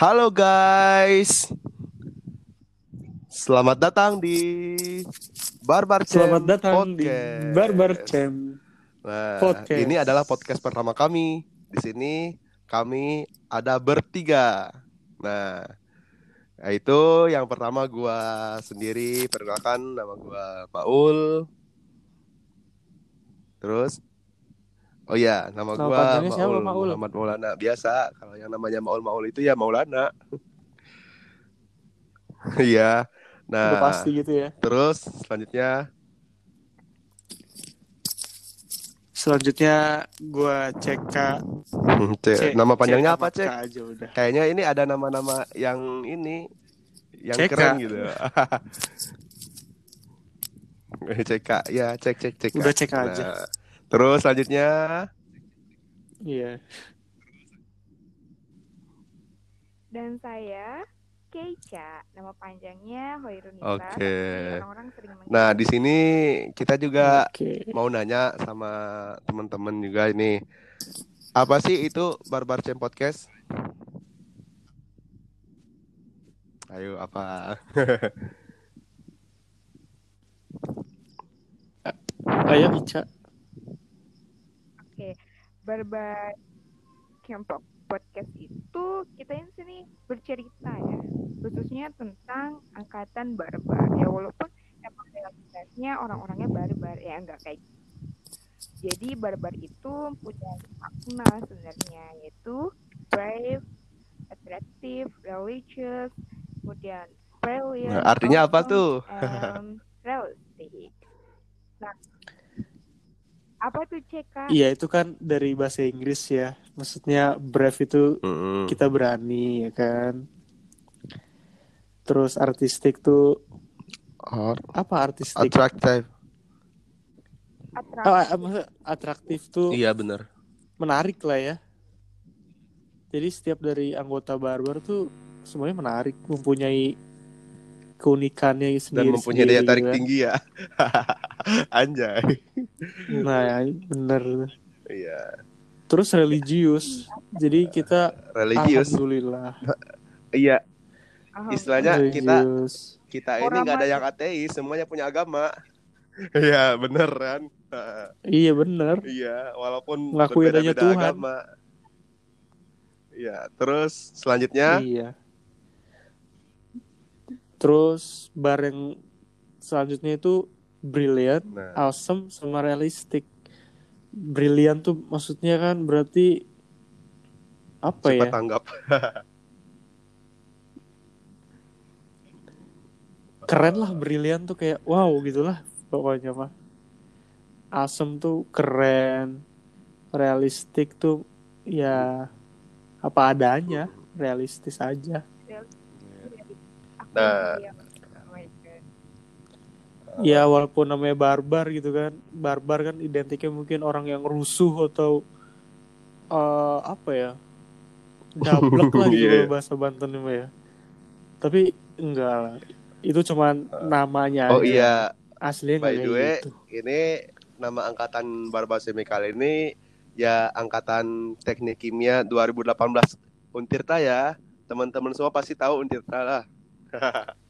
Halo guys. Selamat datang di Barbar Cem Selamat datang di Podcast. Barbar Cem. Nah, Podcast. ini adalah podcast pertama kami. Di sini kami ada bertiga. Nah, itu yang pertama gua sendiri perkenalkan nama gua Paul. Terus Oh iya, nama Nama gua panjangnya siapa, Maul, Maul? Muhammad Maulana. Biasa kalau yang namanya Maul Maul itu ya Maulana. Iya. Nah, Udah pasti gitu ya. terus selanjutnya Selanjutnya gua CK. Hmm, Cek, nama panjangnya apa, Cek? aja udah. Kayaknya ini ada nama-nama yang ini yang CK. keren gitu. CK, ya cek cek cek. Udah CK aja. Nah, terus selanjutnya Iya. Dan saya Keisha, nama panjangnya Hoirunisa. Oke. tapi Orang-orang sering mengira- Nah, di sini kita juga Oke. mau nanya sama teman-teman juga ini. Apa sih itu Barbar Cem Podcast? Ayo apa? Ayo Ica. Barbar Camp Podcast itu kita di sini bercerita ya, khususnya tentang angkatan barbar. Ya walaupun emang realitasnya orang-orangnya barbar ya enggak kayak gitu. Jadi barbar itu punya makna sebenarnya yaitu brave, attractive, religious, kemudian brilliant. Nah, artinya apa tuh? and realistic. Nah, apa tuh CK? Iya itu kan dari bahasa Inggris ya. Maksudnya brave itu Mm-mm. kita berani ya kan. Terus artistik tuh Or- apa artistik? attractive. Atraktif. Oh, ah, atraktif tuh Iya benar. menarik lah ya. Jadi setiap dari anggota barbar tuh semuanya menarik, mempunyai keunikannya Dan sendiri. mempunyai daya tarik kan. tinggi ya. Anjay. Nah, bener. Iya. Terus religius. Jadi kita Religius. alhamdulillah Iya. Istilahnya kita religius. kita ini nggak ada yang ateis, semuanya punya agama. Iya, bener kan? Iya bener. Iya, walaupun Ngakui adanya berbeda-beda Tuhan. agama. Iya, terus selanjutnya Iya. Terus bareng selanjutnya itu brilliant, Nah, awesome sama realistic. Brilliant tuh maksudnya kan berarti apa cepat ya? tanggap. Keren lah brilliant tuh kayak wow gitulah pokoknya mah. Awesome tuh keren. Realistic tuh ya apa adanya, realistis aja. Nah. yang- oh my God. Ya walaupun namanya barbar gitu kan, barbar kan identiknya mungkin orang yang rusuh atau eh apa ya, dablek lah gitu Iya. loh bahasa Banten ya. Tapi enggak lah, itu cuman namanya Oh aja. iya, aslinya by the way, gitu. ini nama angkatan Barbasemi kali ini ya angkatan Teknik Kimia 2018 Untirta ya. Teman-teman semua pasti tahu Untirta lah.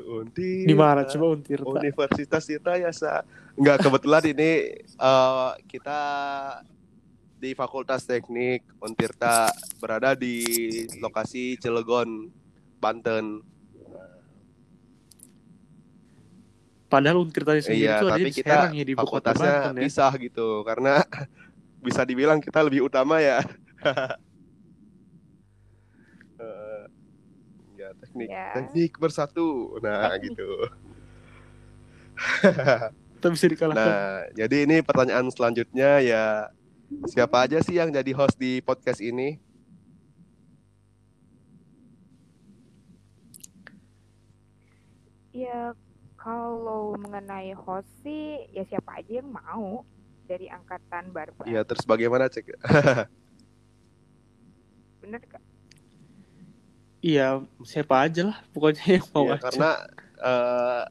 Untirta. Di mana coba Untirta? Universitas Tirta ya sa. Enggak kebetulan ini eh, kita di Fakultas Teknik Untirta berada di lokasi Cilegon, Banten. Padahal Untirtanya sendiri Iya, ada tapi di kita Serang ya di fakultasnya Banten ya. pisah gitu karena bisa dibilang kita lebih utama ya. Eh, ya teknik Ya. teknik bersatu. Nah, Teknik. gitu. Kita bisa dikalahkan. Nah, jadi ini pertanyaan selanjutnya ya siapa aja sih yang jadi host di podcast ini? Ya kalau mengenai host sih ya siapa aja yang mau dari angkatan barbar. Ya terus bagaimana cek? Bener gak? Iya, siapa aja lah pokoknya yang mau Iya, aja. karena eh,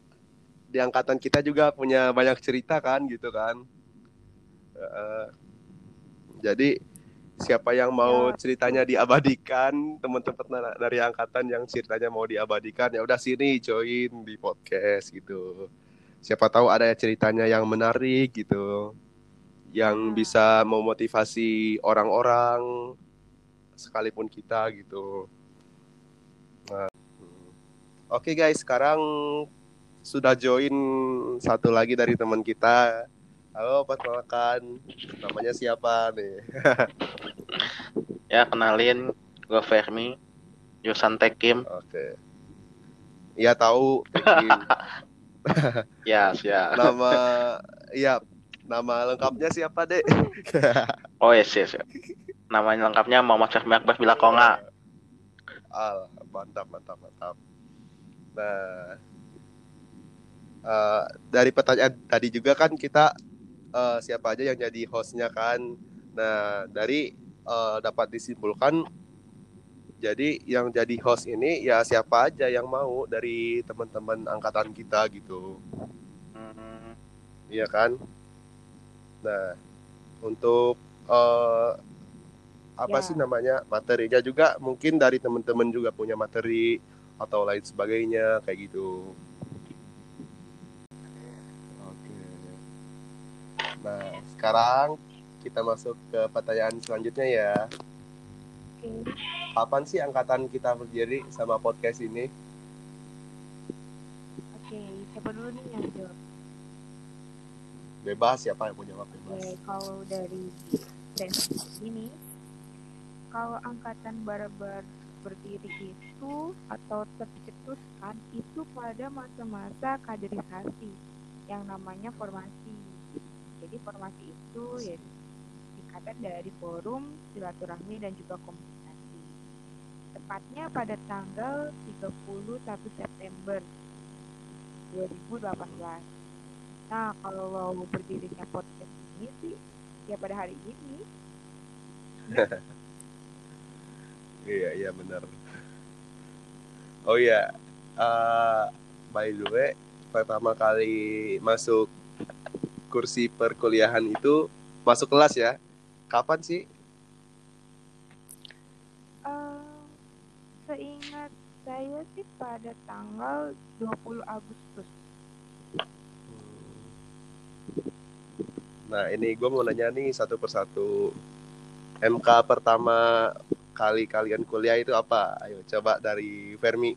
di angkatan kita juga punya banyak cerita kan gitu kan. Eh, jadi siapa yang mau Ya. ceritanya diabadikan teman-teman dari angkatan yang ceritanya mau diabadikan ya udah sini join di podcast gitu siapa tahu ada ceritanya yang menarik gitu yang Hmm. bisa memotivasi orang-orang sekalipun kita gitu nah, oke guys sekarang sudah join satu lagi dari teman kita halo perkenalkan namanya siapa nih Ya kenalin gue Fermi jurusan Tekim. Oke. Iya tahu. Tekim. Ya, siap. nama iya nama lengkapnya siapa dek? Oh yes, yes. yes. Namanya lengkapnya Muhammad Fermi Akbar Bilakonga. Al, mantap mantap mantap. Nah, eh, dari pertanyaan tadi juga kan kita eh, siapa aja yang jadi hostnya kan. Nah dari eh, dapat disimpulkan jadi yang jadi host ini ya siapa aja yang mau dari teman-teman angkatan kita gitu. Hmm, Iya kan? Nah, untuk eh, apa Ya. sih namanya materinya juga mungkin dari teman-teman juga punya materi atau lain sebagainya kayak gitu. Oke. Nah, sekarang kita masuk ke pertanyaan selanjutnya ya. Oke. Kapan sih angkatan kita berdiri sama podcast ini? Oke, siapa dulu nih yang jawab? Bebas siapa yang mau jawab Oke, bebas. kalau dari sensi ini, kalau angkatan barbar berdiri itu atau tercetuskan itu pada masa-masa kaderisasi yang namanya formasi. Jadi formasi itu ya singkatan dari forum, silaturahmi dan juga komunikasi. Tepatnya pada tanggal 31 September 2018. Nah, kalau berdirinya podcast ini sih ya pada hari ini. Iya iya benar. Oh iya, eh, by the way, pertama kali masuk kursi perkuliahan itu masuk kelas ya. Kapan sih? Eh, seingat saya sih pada tanggal 20 Agustus. Nah ini gue mau nanya nih satu persatu. MK pertama kali kalian kuliah itu apa? Ayo coba dari Fermi.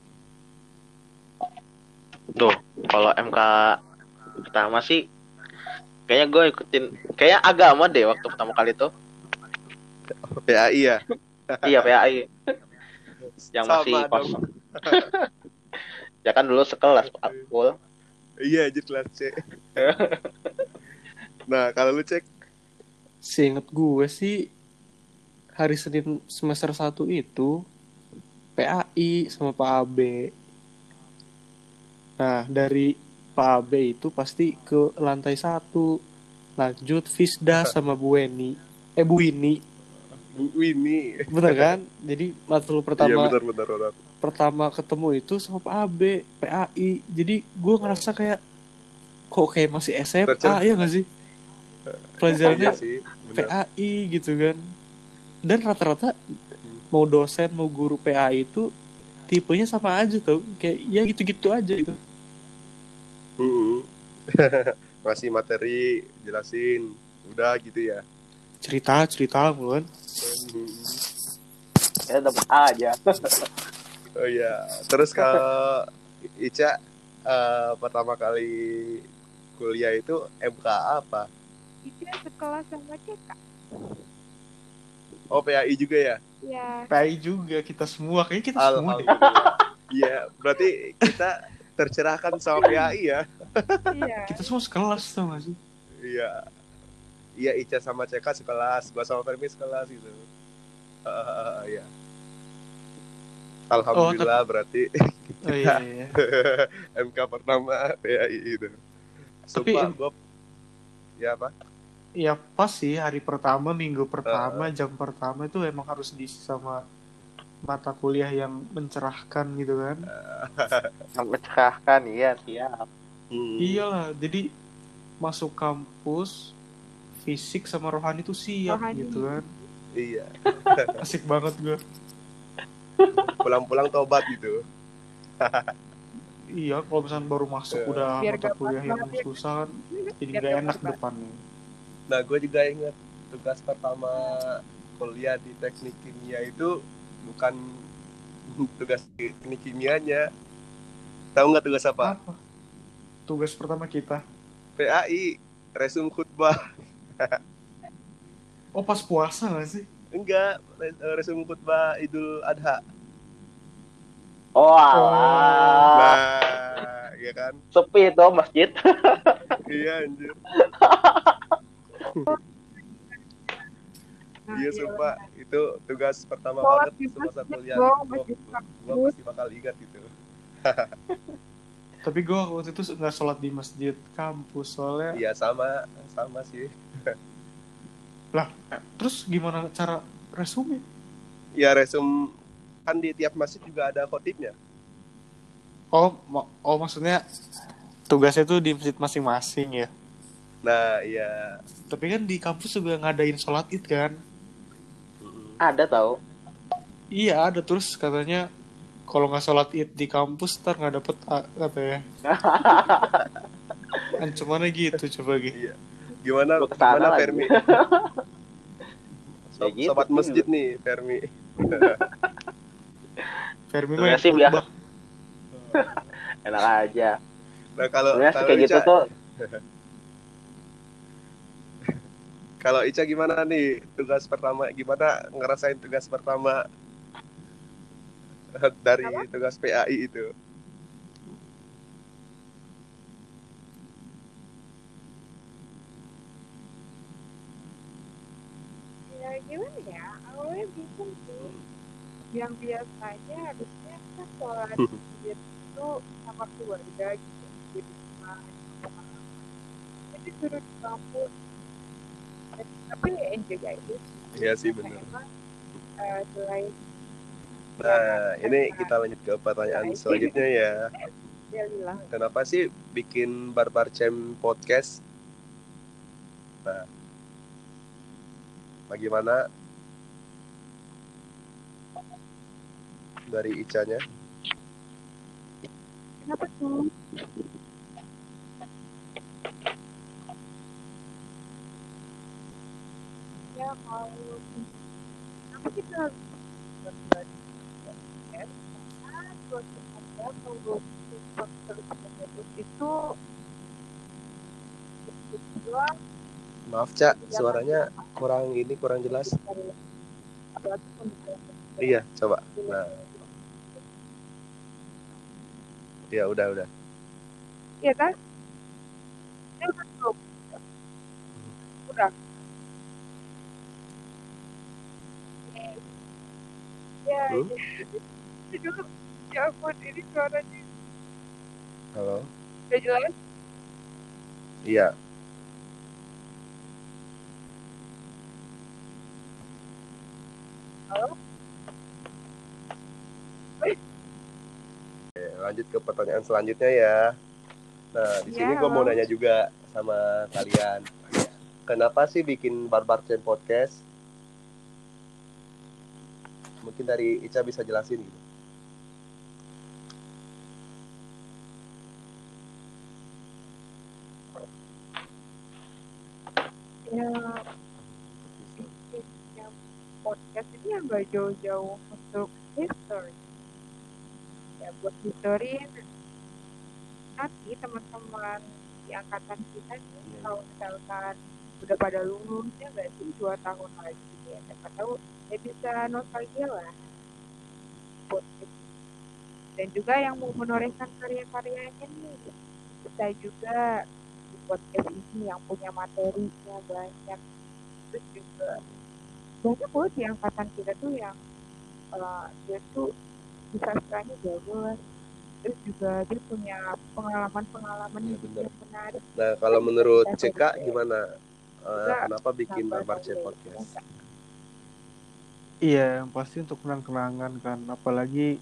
Tuh, kalau MK pertama sih kayaknya gue ikutin kayak agama deh waktu pertama kali tuh. PAI ya. iya, PAI. Yang Sama masih kosong. ya kan dulu sekelas full. Iya jelas cek. nah kalau lu cek Seinget gue sih hari Senin semester 1 itu PAI sama Pak AB. Nah, dari Pak AB itu pasti ke lantai satu lanjut Fisda sama Bu Weni. Eh Bu Wini, Bu Winnie. bener kan? Jadi matkul Iya pertama benar benar benar. pertama ketemu itu sama Pak AB, PAI. Jadi gue ngerasa kayak kok kayak masih SMA ya gak sih? Pelajarannya Iya sih. Benar. PAI gitu kan. Dan rata-rata mau dosen mau guru PAI itu tipenya sama aja tuh. Kayak ya gitu-gitu aja gitu. Mm-mm. Ngasih materi, jelasin, udah gitu ya. Cerita, cerita mulu kan. Mm-mm. Ya dapat aja. Oh iya, terus kalau Ica eh, pertama kali kuliah itu MK apa? Itu sekelas sama CK. Oh PAI juga ya? Ya, PAI juga kita semua kayaknya kita semua deh. Alhamdulillah. Iya, berarti kita tercerahkan sama PAI ya? iya. Kita semua sekelas tuh gak sih? Iya. Iya Ica sama CK sekelas, gua sama Fermi sekelas gitu. Eh, Iya. Alhamdulillah berarti Oh iya iya. MK pertama PAI itu. Tapi- Sumpah gua ya apa? Ya pas sih hari pertama, minggu pertama, jam pertama itu emang harus diisi sama mata kuliah yang mencerahkan gitu kan. Mencerahkan, iya siap. Hmm. Iyalah, jadi masuk kampus fisik sama rohani itu siap Rohani. gitu kan. Iya. asik banget gue Pulang-pulang tobat gitu. iya kalau misalnya baru masuk Iya. udah Biar mata kuliah yang susah kan jadi gak enak depannya Nah, gue juga ingat tugas pertama kuliah di teknik kimia itu bukan tugas teknik kimianya. Tahu nggak tugas apa? apa tugas pertama kita PAI, resum khutbah. oh pas puasa gak sih Enggak, eh, resum khutbah Idul Adha. Oh, alah. Nah, iya kan? Sepi itu masjid. Iya anjir. Iya sumpah, itu tugas pertama Sholat banget semasa masjid kuliah. kampus. pasti bakal ingat gitu. tapi gue waktu itu nggak sholat di masjid kampus soalnya Iya sama, sama sih. lah terus gimana cara resume Ya resum kan di tiap masjid juga ada khotibnya. oh ma- oh maksudnya tugasnya tuh di masjid masing-masing ya Nah, iya. tapi kan di kampus juga ngadain sholat id kan Ada tahu. iya ada terus katanya kalau nggak sholat id di kampus ntar nggak dapet katanya ancamannya gitu coba gitu Iya. Gimana gimana lagi. Fermi? Sob- gitu, Sobat gitu. masjid nih, Fermi. Fermi mah kasih, ya. Enak aja. Nah, kalau kayak gitu tuh kalau Ica gimana nih tugas pertama? Gimana ngerasain tugas pertama dari Apa? tugas PAI itu? ya gimana ya awalnya bingung sih yang biasanya harusnya kan sholat itu sama keluarga gitu di rumah jadi suruh di kampus tapi ya enjoy aja Iya sih benar. emang, eh, selain Nah, ini kita lanjut ke pertanyaan selanjutnya ya. ya bilang Kenapa sih bikin Barbar Cem podcast? Nah, bagaimana dari Icanya? kenapa tuh ya kalau kita ya karena kalau itu kedua Maaf, Cak, suaranya kurang ini kurang jelas. Iya, coba. Nah, ya udah udah. Iya kan? Ini udah belum? Udah. Ya, Hmm? dulu. Ya ampun, ini suaranya Halo. udah jelas. Iya. Halo? Oke, lanjut ke pertanyaan selanjutnya ya. Nah, di sini gue mau nanya juga sama kalian. Kenapa sih bikin Barbar Cem podcast? Mungkin dari Ica bisa jelasin gitu. Ya, yang podcast ini yang gak jauh-jauh untuk history. Ya, buat history nanti teman-teman di angkatan kita nih kalau misalkan udah pada lulus ya nggak sih dua tahun lagi ya siapa tahu ya bisa nostalgia lah. Dan juga yang mau menorehkan karya-karyanya nih bisa juga di podcast ini yang punya materinya banyak. Terus juga banyak loh di angkatan kita tuh yang eh, dia tuh di sastranya bagus. Terus juga dia punya pengalaman-pengalaman benar. yang menarik. Nah, kalau menurut CK gimana? Juga kenapa bikin Barbar podcast? Iya, yang pasti untuk kenang-kenangan kan. Apalagi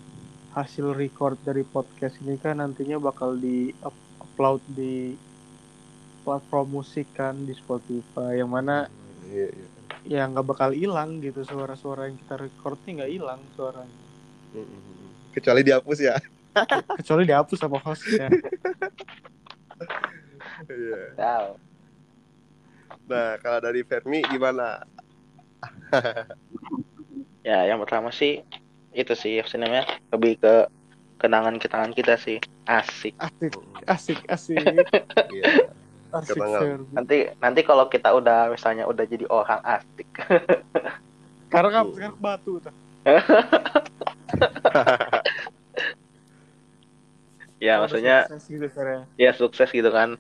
hasil record dari podcast ini kan nantinya bakal di up- upload di platform musik kan di Spotify. Yang mana Iya, iya. ya nggak bakal hilang gitu suara-suara yang kita record nih nggak hilang suaranya Kecuali dihapus ya. kecuali dihapus sama hostnya Iya. Tahu. Nah, kalau dari Fermi gimana? Ya, yang pertama sih itu sih namanya lebih ke kenangan-kenangan kita sih. Asik. asik asik asik Iya. asik Kenangan. Nanti nanti kalau kita udah misalnya udah jadi orang asik. sekarang apa sekarang batu tuh ya maksudnya sukses gitu ya. ya sukses gitu kan.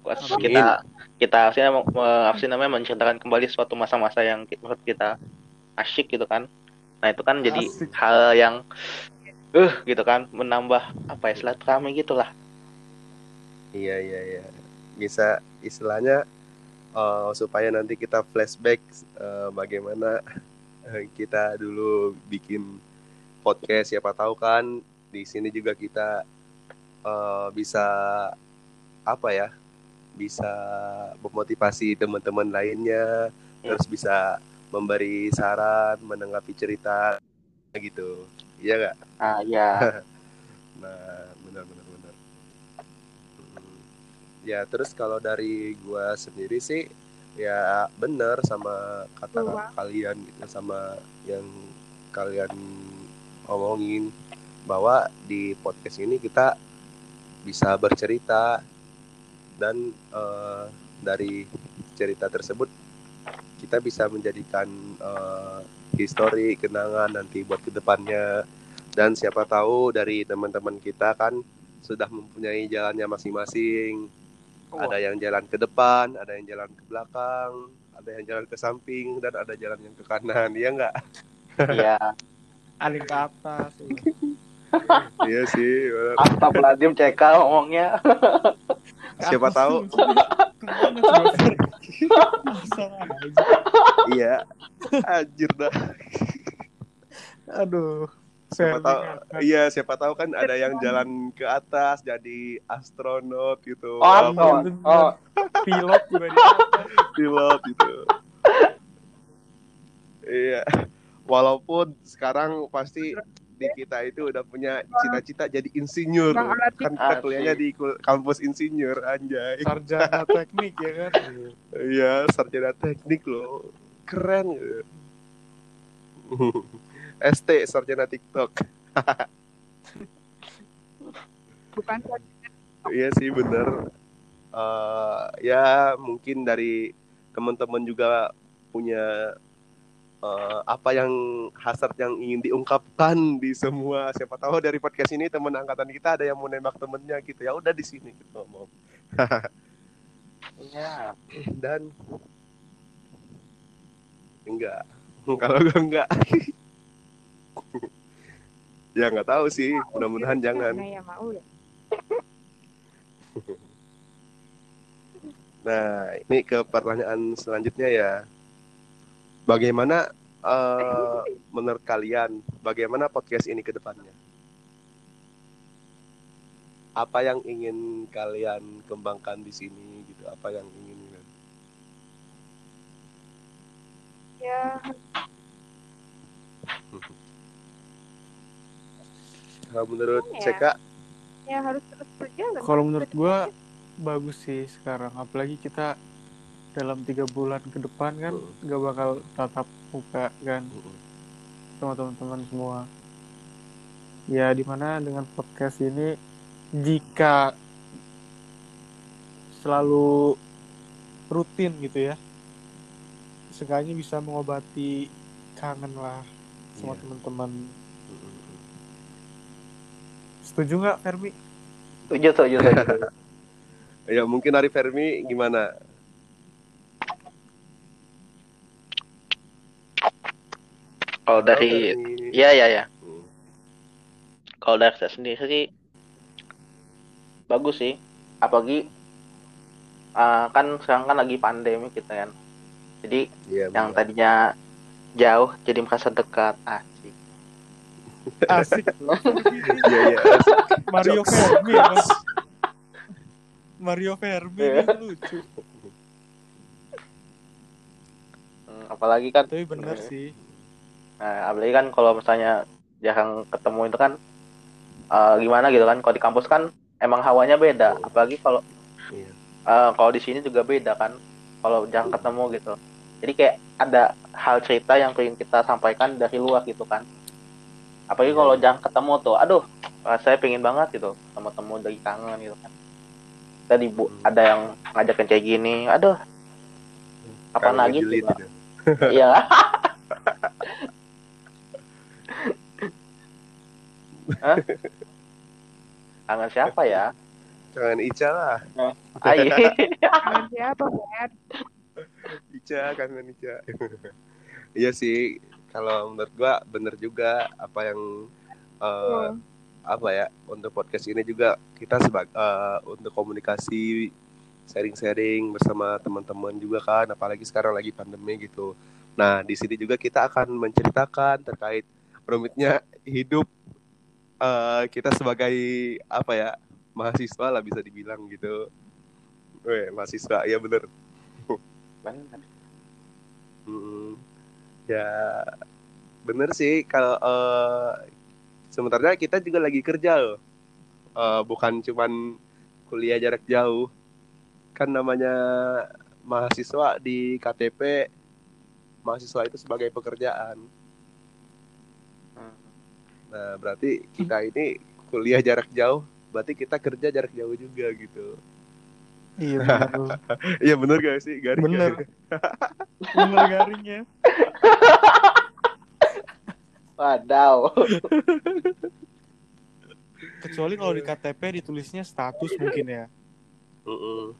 Pas kita kita harusnya apa sih namanya menceritakan kembali suatu masa-masa yang menurut kita asyik gitu kan. Nah, itu kan jadi Asik. hal yang eh gitu kan menambah apa ya silaturahmi gitu lah. Iya, iya, iya. Bisa istilahnya eh, supaya nanti kita flashback eh, bagaimana eh, kita dulu bikin podcast siapa tahu kan di sini juga kita eh, bisa apa ya? Bisa memotivasi teman-teman lainnya, Ya. terus bisa memberi saran, menanggapi cerita gitu. Iya nggak? Ah ya. Nah, benar benar benar. Hmm. Ya, terus kalau dari gua sendiri sih ya benar sama kata Wah. kalian gitu sama yang kalian omongin bahwa di podcast ini kita bisa bercerita dan eh, dari cerita tersebut kita bisa menjadikan eh, histori kenangan nanti buat ke depannya dan siapa tahu dari teman-teman kita kan sudah mempunyai jalannya masing-masing ada yang jalan ke depan ada yang jalan ke belakang ada yang jalan ke samping dan ada jalan yang ke kanan ya enggak Iya. ada yang ke atas ya. iya sih. Astagfirullahaladzim CK ngomongnya. siapa tahu. iya. Anjir dah. Aduh. Siapa tahu iya siapa tahu kan ada yang jalan ke atas jadi astronot gitu. Oh, astronot. Oh, pilot juga pilot gitu. Iya. Walaupun sekarang pasti di kita itu udah punya cita-cita jadi insinyur. Kan kita kuliahnya di kampus insinyur anjay. Sarjana teknik ya kan? Iya sarjana teknik loh. Keren. ST sarjana TikTok. Bukan iya sih bener. Eh, ya mungkin dari teman-teman juga punya eh, apa yang hasrat yang ingin diungkapkan di semua siapa tahu dari podcast ini teman angkatan kita ada yang mau nembak temennya gitu ya udah di sini gitu ngomong iya. dan enggak kalau gue enggak ya nggak tahu sih mudah-mudahan jangan Nah, ya mau ya. Nah, ini ke pertanyaan selanjutnya ya. Bagaimana eh, menurut kalian, bagaimana podcast ini ke depannya? Apa yang ingin kalian kembangkan di sini gitu? Apa yang ingin Ya, Kalau menurut Iya. Ceka, ya harus terus berjalan. kalau menurut gua bagus sih sekarang apalagi kita dalam tiga bulan ke depan kan Hmm. gak bakal tatap muka kan sama teman-teman semua ya di mana dengan podcast ini jika selalu rutin gitu ya seenggaknya bisa mengobati kangen lah sama Iya. teman-teman setuju nggak Fermi tujuh, tujuh. ya mungkin dari Fermi gimana? Kalau dari Fermi. Iya, iya, iya. Hmm. Kalau dari saya sendiri sih bagus sih. Apalagi eh, kan sekarang kan lagi pandemi kita kan. Jadi Iya, yang benar. tadinya jauh jadi merasa dekat. Asik. asik Iya, iya. Mario. Fermi ya, Mas. Mario Fermi Iya. kan lucu Hmm, apa apalagi kan Tapi bener sih. Nah, apalagi kan kalau misalnya jarang ketemu itu kan eh, gimana gitu kan? Kalau di kampus kan emang hawanya beda. Apalagi kalau eh, kalau di sini juga beda kan. Kalau jarang ketemu gitu. Jadi kayak ada hal cerita yang pengen kita sampaikan dari luar gitu kan. Apalagi kalau Iya. jarang ketemu tuh, aduh, saya pengen banget gitu ketemu dari kangen gitu kan. Tadi bu Hmm. ada yang ngajakin kayak gini, aduh, kapan Kangen lagi gitu. Iya. Hah? Kangen siapa ya? Kangen Ica lah. Ai. Kangen siapa, Fer? Ica, kangen Ica. iya sih, kalau menurut gua bener juga apa yang eh, Oh. apa ya untuk podcast ini juga kita sebagai untuk komunikasi sharing-sharing bersama teman-teman juga kan apalagi sekarang lagi pandemi gitu. Nah, di sini juga kita akan menceritakan terkait rumitnya hidup eh, kita sebagai apa ya mahasiswa lah bisa dibilang gitu. Weh, mahasiswa, ya bener. Bener. Mm, ya bener sih kalau eh, sebenarnya kita juga lagi kerja loh Eh, bukan cuman kuliah jarak jauh kan namanya mahasiswa di KTP mahasiswa itu sebagai pekerjaan Hmm. Nah berarti kita ini kuliah jarak jauh berarti kita kerja jarak jauh juga gitu Iya bener. iya bener gak sih garing Bener. bener garingnya. Wadaw. Kecuali kalau di KTP ditulisnya status mungkin ya. Mm-mm.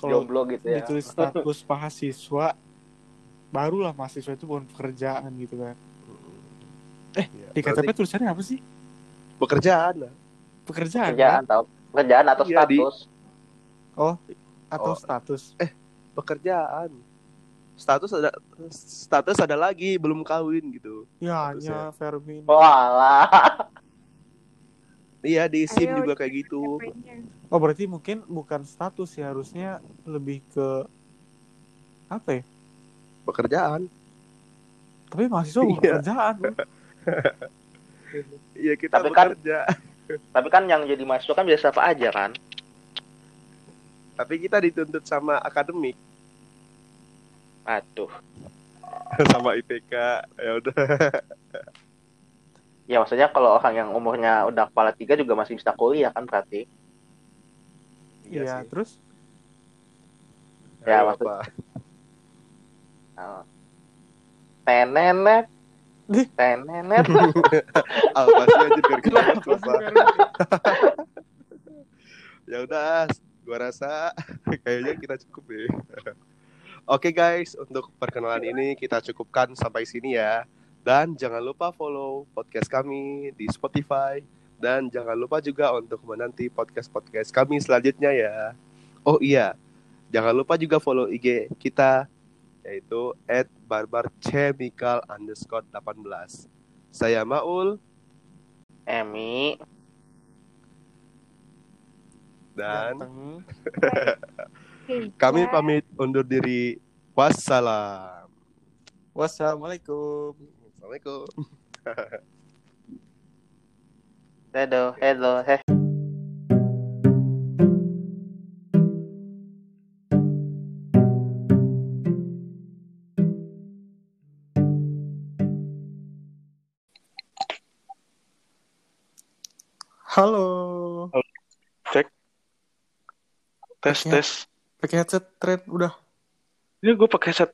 Kalau Jomblo gitu ya. ditulis status mahasiswa, barulah mahasiswa itu bukan pekerjaan gitu kan. Eh, Ya, Di KTP berarti tulisannya apa sih? pekerjaan lah Pekerjaan, Kerjaan tau. Kerjaan atau Iya, di- status. kan? atau Oh. status? pekerjaan status ada status ada lagi belum kawin gitu Ya, Statusnya. hanya Fermi. ini. Walah. iya di sim Ayo, juga kayak gitu. Oh, berarti mungkin bukan status ya, harusnya lebih ke apa ya? pekerjaan Tapi mahasiswa bukan Iya. pekerjaan. iya kita Tapi kan- bekerja Tapi kan yang jadi mahasiswa kan biasa apa aja kan? tapi kita dituntut sama akademik Aduh. sama IPK ya udah Ya maksudnya kalau orang yang umurnya udah kepala tiga juga masih bisa kuliah kan berarti. Iya, sih. terus Ya, Ayo, maksud- apa Nah. Tenenet. Tenenet. apa sih anjir biar ya udah gua rasa kayaknya kita cukup deh. Oke guys. Untuk perkenalan ini kita cukupkan sampai sini ya. Dan jangan lupa follow podcast kami di Spotify. Dan jangan lupa juga untuk menanti podcast-podcast kami selanjutnya ya. Oh iya. Jangan lupa juga follow IG kita yaitu at barbarchemical underscore 18 saya Maul Emi. dan Kami ya. pamit undur diri. Wassalam. Wassalamualaikum. Assalamualaikum. Hello, hello, heh. Tes tes Pakai headset tren udah. ini gue pakai headset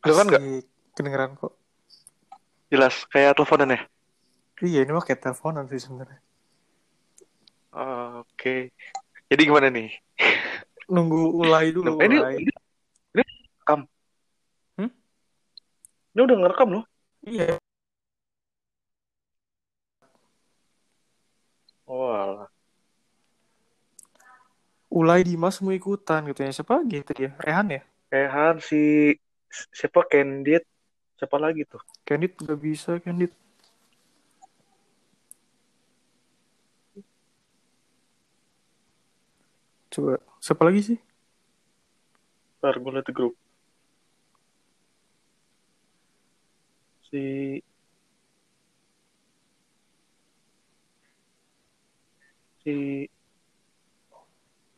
Kedengeran nggak? Asik. Kedengeran kok. jelas kayak teleponan ya Iya, ini mah kayak teleponan sih sebenarnya. Oke jadi gimana nih Nunggu ulai dulu. Ini, ulai. ini ini rekam Hmm? ini udah ngerekam loh Iya. oh alah. Ulai Dimas mau ikutan gitu ya. Siapa lagi tadi ya? Rehan ya? Ehan si siapa Candid siapa lagi tuh Candid nggak bisa, Candid. Coba, siapa lagi sih? ntar gue liat grup si si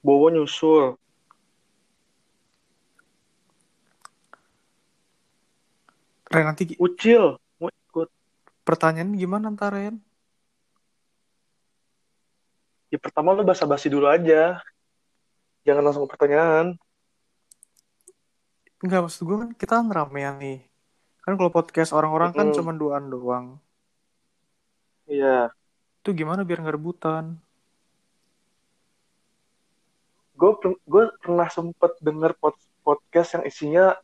Bowo nyusul. Ren nanti Ucil mau ikut. pertanyaan gimana ntar Ren? Ya pertama lu basa-basi dulu aja. Jangan langsung ke pertanyaan. Enggak maksud gue kan kita kan ramean nih. Kan kalau podcast orang-orang kan Mm-mm. cuma duaan doang. Iya. Itu gimana biar nggak rebutan? Gue gue pernah sempet denger pod- podcast yang isinya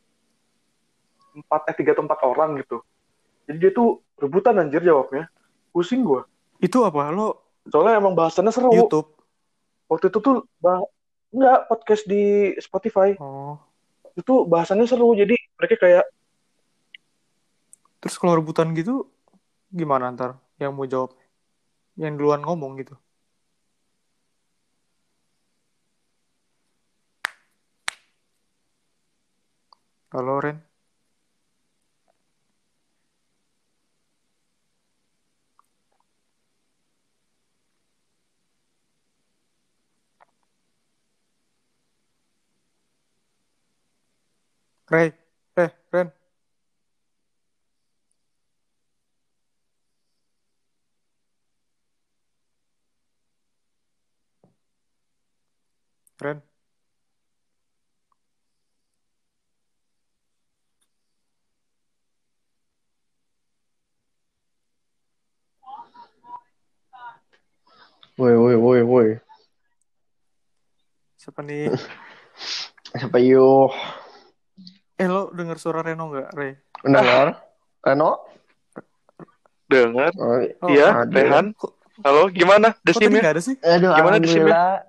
empat eh tiga atau empat orang gitu. Jadi dia tuh rebutan anjir jawabnya. Pusing gue. Itu apa? Lo Soalnya emang bahasannya seru. YouTube? Waktu itu tuh bah enggak podcast di Spotify. Oh. Itu bahasannya seru. Jadi mereka kayak Terus kalau rebutan gitu gimana ntar yang mau jawab? Yang duluan ngomong gitu. Halo Ren. Ray, eh Ren. Ren. Woi, woi, woi, woi. Siapa nih? Siapa yuk? Eh lo denger suara Reno nggak, Ray? Dengar? Reno? dengar. Oh, Oh, Iya, ada. Rehan. Kok, Halo, gimana? kok Desimnya? nggak ada sih? aduh, Gimana di sini? alhamdulillah.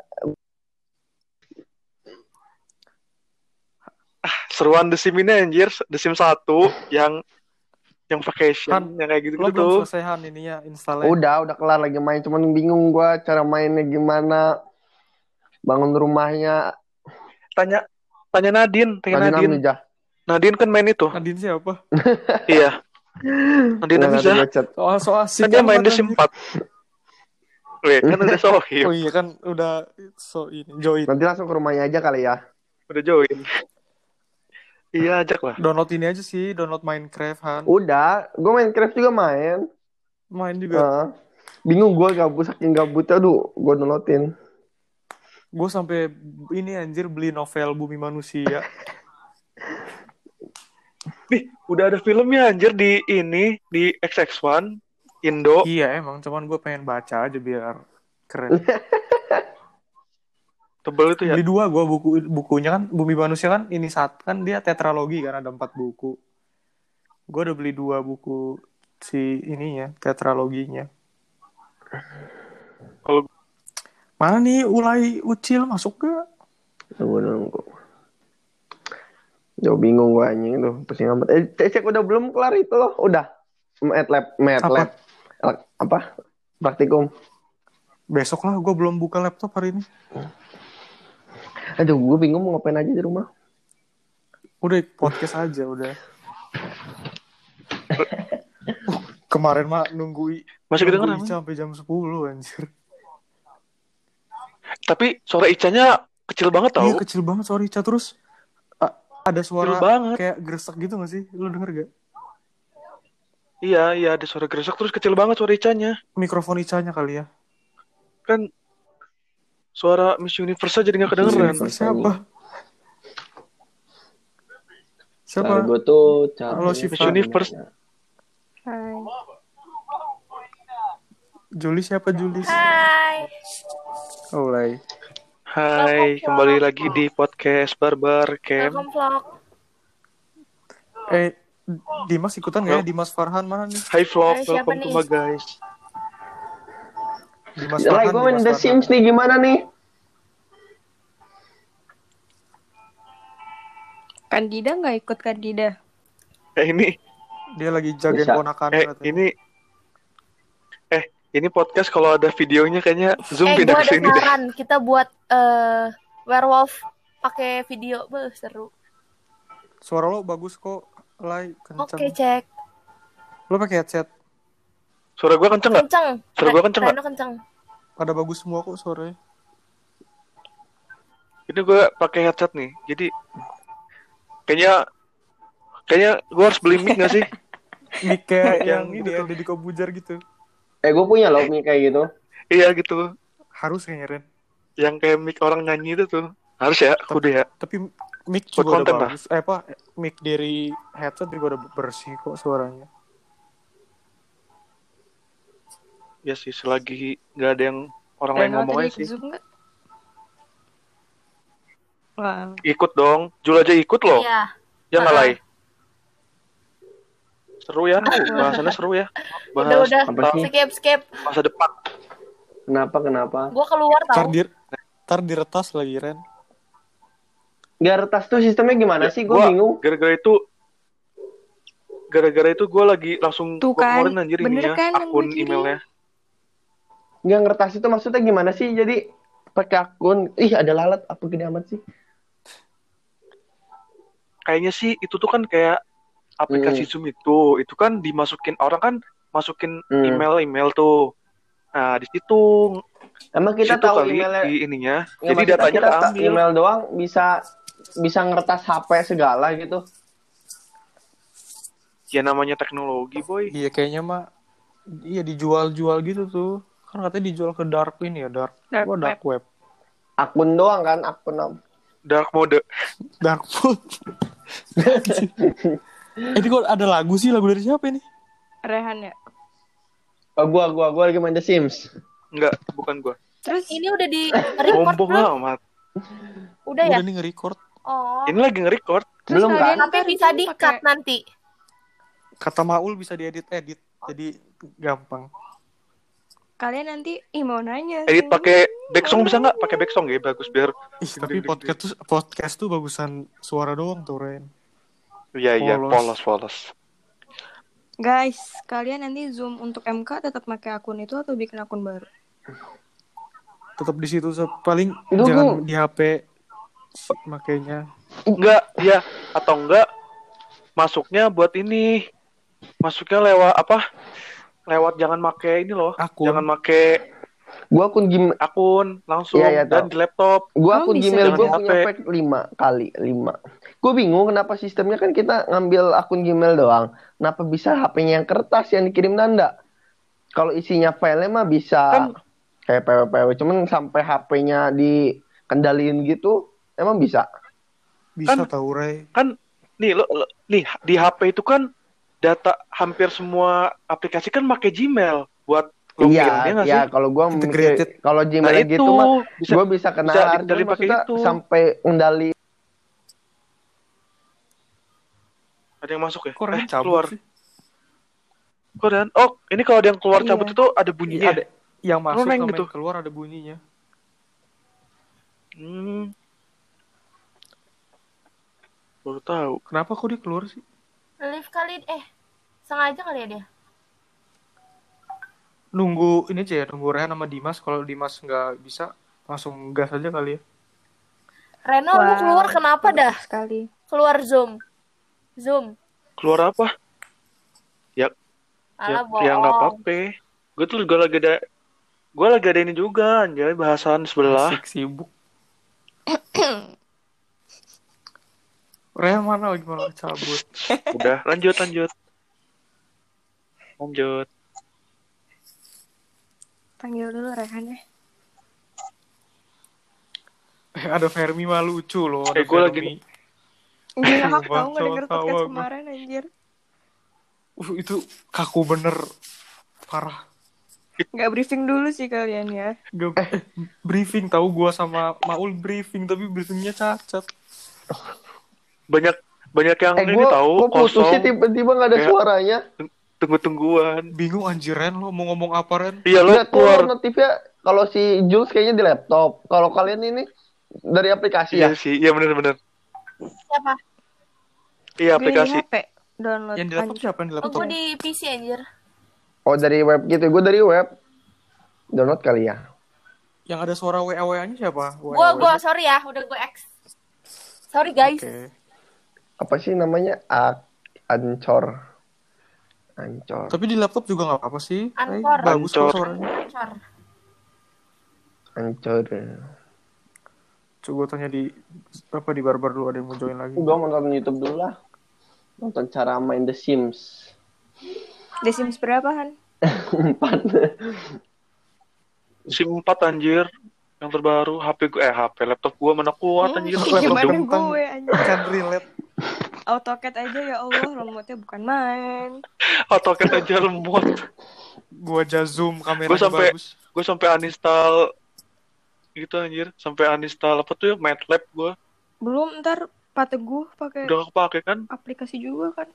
Seruan Desim ini anjir, Desim satu yang yang vacation, Han, yang kayak gitu Lo gitu tuh. selesai Han ininya installnya. Udah, udah kelar lagi main. Cuman bingung gua cara mainnya gimana. Bangun rumahnya. Tanya tanya Nadine, tanya Nadine. Namijah. Nadine kan main itu. Nadine siapa? iya. Nadine Nggak Amiza. ada chat. Soal soal Kan dia main Desim 4. Weh, kan udah sohib, Oh iya kan udah so ini join. Nanti langsung ke rumahnya aja kali ya. udah join. Iya, ajak lah. Download ini aja sih, download Minecraft Han. Udah, gua main Craft juga main. Main juga. Heeh. bingung gua gabut saking gabutnya aduh gua downloadin. Gue sampai ini anjir beli novel Bumi Manusia. Nih, udah ada filmnya anjir di ini di XX1 Indo. iya emang, cuman gue pengen baca aja biar keren. Tebel itu ya. Beli dua gue buku bukunya kan Bumi Manusia kan ini saat kan dia tetralogi kan ada empat buku. Gue udah beli dua buku si ininya tetraloginya. Kalau Mana nih Ulay Ucil masuk ke? Tunggu nunggu. Jauh bingung gua anjing tuh, pusing amat. Eh, cek, udah belum kelar itu loh, udah. Mat lab, mat lab. Apa? Praktikum. Besok lah gue belum buka laptop hari ini. Aduh, gua bingung mau ngapain aja di rumah. Udah podcast aja udah. Uh, kemarin mah nunggu masih kedengeran. Ica sampai jam 10 anjir. Tapi suara Icanya kecil banget tau. Iya kecil banget sorry Ica terus a- ada Kecil suara banget. kayak gresek gitu gak sih? Lu denger gak? Iya, iya ada suara gresek terus kecil banget suara Icanya. Mikrofon Icanya kali ya. Kan suara Miss Universe aja jadi nggak kedengeran. Miss Siapa? Siapa? gue tuh Halo. Miss Universe. Hai. Juli siapa Juli? Hai. Oh, Lay. Hai, kembali lagi di podcast Barbar Camp. Eh, Dimas ikutan gak ya? Dimas Farhan mana nih? Hai vlog, welcome to my guys. Dimas Farhan. gue main Dimas The Farhan. Sims nih gimana nih? Kandida nggak ikut Kandida? Eh ini, Dia lagi jagain Bisa. ponakannya eh katanya. ini, eh ini podcast kalau ada videonya kayaknya zoom eh, pindah ke sini deh. Kita buat eh, werewolf pakai video. Beuh, seru. Suara lo bagus kok, Lay. Oke, Kenceng. cek. Lo pakai headset. Suara gue kenceng nggak? Kenceng. Suara gua kenceng? Reno kenceng. Pada bagus semua kok suaranya. Ini gue pakai headset nih. Jadi kayaknya kayaknya gue harus beli mic gak sih? Mic kayak yang Yang ini ya, gitu. Deddy Kobujar gitu. Eh gue punya loh mic kayak gitu. iya gitu. Harus kayaknya Ren. Yang kayak mic orang nyanyi itu tuh. Harus ya, kudu ya. Tapi mic juga udah lah. bagus. Eh apa? Mic dari headset juga udah bersih kok suaranya. Ya sih, selagi nggak ada yang orang lain Reno ngomong tadi aja sih. Zoom? Wah, Ikut dong. Jul aja ikut loh. Iya. Ya nggak Ah. Lai? Seru ya, bahasannya seru ya. Udah Bahas udah. sih? Skip skip. masa depan. Kenapa kenapa? Gua keluar Ntar tau. di ntar diretas lagi Ren. Gak retas tuh sistemnya gimana Ya, sih? Gue gua- bingung. Gara-gara itu gara-gara itu gue lagi langsung Tuh kan, anjir bener ininya, kan akun emailnya. Gak ngertas itu maksudnya gimana sih? Jadi pakai akun. Ih ada lalat apa gede amat sih? Kayaknya sih itu tuh kan kayak aplikasi Zoom itu, itu kan dimasukin orang kan masukin Hmm. email-email tuh. Nah, di situ Emang kita situ tahu kali emailnya. di ininya. Nggak, Jadi datanya kita ta- keambil. email doang bisa bisa ngeretas HP segala gitu. Ya namanya teknologi, boy. Iya kayaknya mah iya dijual-jual gitu tuh. Kan katanya dijual ke dark ini ya, dark. Dark Apa dark web. Akun doang kan, akun am- Dark mode. Dark food. eh, ini kok ada lagu sih? Lagu dari siapa ini? Rehan ya. Oh, gua gua gua lagi main The Sims. Enggak, bukan gua. Terus Ini udah di record belum? amat. Udah ya? Udah nih nge-record. Oh. Ini lagi nge-record. terus Belum, kan? Tapi bisa di-cut pakai- nanti. Kata Maul bisa diedit-edit. Jadi gampang. Kalian nanti ih mau nanya. Edit pakai backsong bisa nggak? Pakai backsong ya, bagus biar. Ih, tapi podcast tuh podcast tuh bagusan suara doang tuh, Ren. Iya iya, Polos. polos polos. Guys, kalian nanti Zoom untuk MK tetap pakai akun itu atau bikin akun baru? Tetap di situ se- paling Itu jangan gua- di HP makanya. Enggak, ya atau enggak masuknya buat ini. Masuknya lewat apa? Lewat jangan make ini loh. Akun. Jangan make Gua akun gim akun langsung Iya, iya, dan di laptop. gua akun bisa Gmail gua punya HP. pack 5 kali 5. Gue bingung kenapa sistemnya kan kita ngambil akun Gmail doang. Kenapa bisa HP-nya yang kertas yang dikirim Nanda? Kalau isinya filenya mah bisa Kan- kayak PWPW, cuman sampai HP-nya dikendaliin gitu, emang bisa. Bisa Kan- tahu, Ray. Kan nih lo, lo- nih di HP itu kan data hampir semua aplikasi kan pakai Gmail buat login ya Iya, iya sih? kalau gua kalau Nah Gmail itu gitu mah gue bisa artinya dikendali pakai itu. sampai ngendali ada yang masuk ya? Kok Ren Eh, cabut keluar. sih? Oh, ini kalau ada yang keluar cabut Iya. itu ada bunyinya. Ada yang masuk neng sama gitu. yang keluar ada bunyinya. Hmm. Baru tahu. Kenapa kok dia keluar sih? Live kali eh sengaja kali ya dia. Nunggu ini aja ya, nunggu Rehan sama Dimas. Kalau Dimas nggak bisa, langsung gas aja kali ya. Reno lu keluar kenapa dah? Sekali. Keluar Zoom. Zoom. Keluar apa? Ya, Alah bohong. ya nggak apa-apa. Gue tuh juga lagi ada, gue lagi ada ini juga, anjay bahasan sebelah. Asik sibuk. Rehan mana lagi malah cabut. Udah, lanjut, lanjut. Lanjut. Panggil dulu Rehan ya. Eh, ada Fermi mah lucu loh. Ada Eh, gua lagi-. Gila, Sumpah, tahu nggak denger podcast kemarin anjir. Uh, itu kaku bener. Parah. Nggak briefing dulu sih kalian ya. Gak, eh, briefing tahu gua sama Maul briefing tapi briefingnya cacat. Banyak banyak yang eh ini gue tahu sih kosong, tiba-tiba nggak ada Kayak- suaranya tunggu-tungguan. Bingung anjir Ren lo mau ngomong apa Ren? Iya lo keluar. notifnya kalau si Jules kayaknya di laptop kalau kalian ini dari aplikasi Iya ya sih, iya benar-benar. Siapa? Iya Gue di aplikasi. HP. Download. Yang di laptop anjir. siapa yang di Oh, laptop? gue di PC anjir. oh dari web gitu gue dari web download kali ya Yang ada suara WA WA-nya siapa? WA Gue gue sorry ya, udah gue X. Sorry guys. Oke. Apa sih namanya Ancor Ancor. Tapi di laptop juga nggak apa-apa sih. Eh, Anchor. bagus kok Anchor. suaranya. Ancor. Ancor. Coba tanya di apa di barbar dulu ada yang mau join lagi. Gua mau nonton YouTube dulu lah. Nonton cara main The Sims. The Sims berapa Han? Empat. SIM 4 anjir. Yang terbaru HP gue eh HP laptop gue mana kuat anjir. Laptop gue anjir? Can relate. AutoCAD aja ya Allah, remote-nya bukan main. AutoCAD aja lemot. Gua aja zoom kameranya Gua sampai- bagus. Gue sampai uninstall gitu anjir. Sampai uninstall apa tuh ya MATLAB gue. Belum ntar Pak Teguh pakai Udah kepake kan. aplikasi juga kan.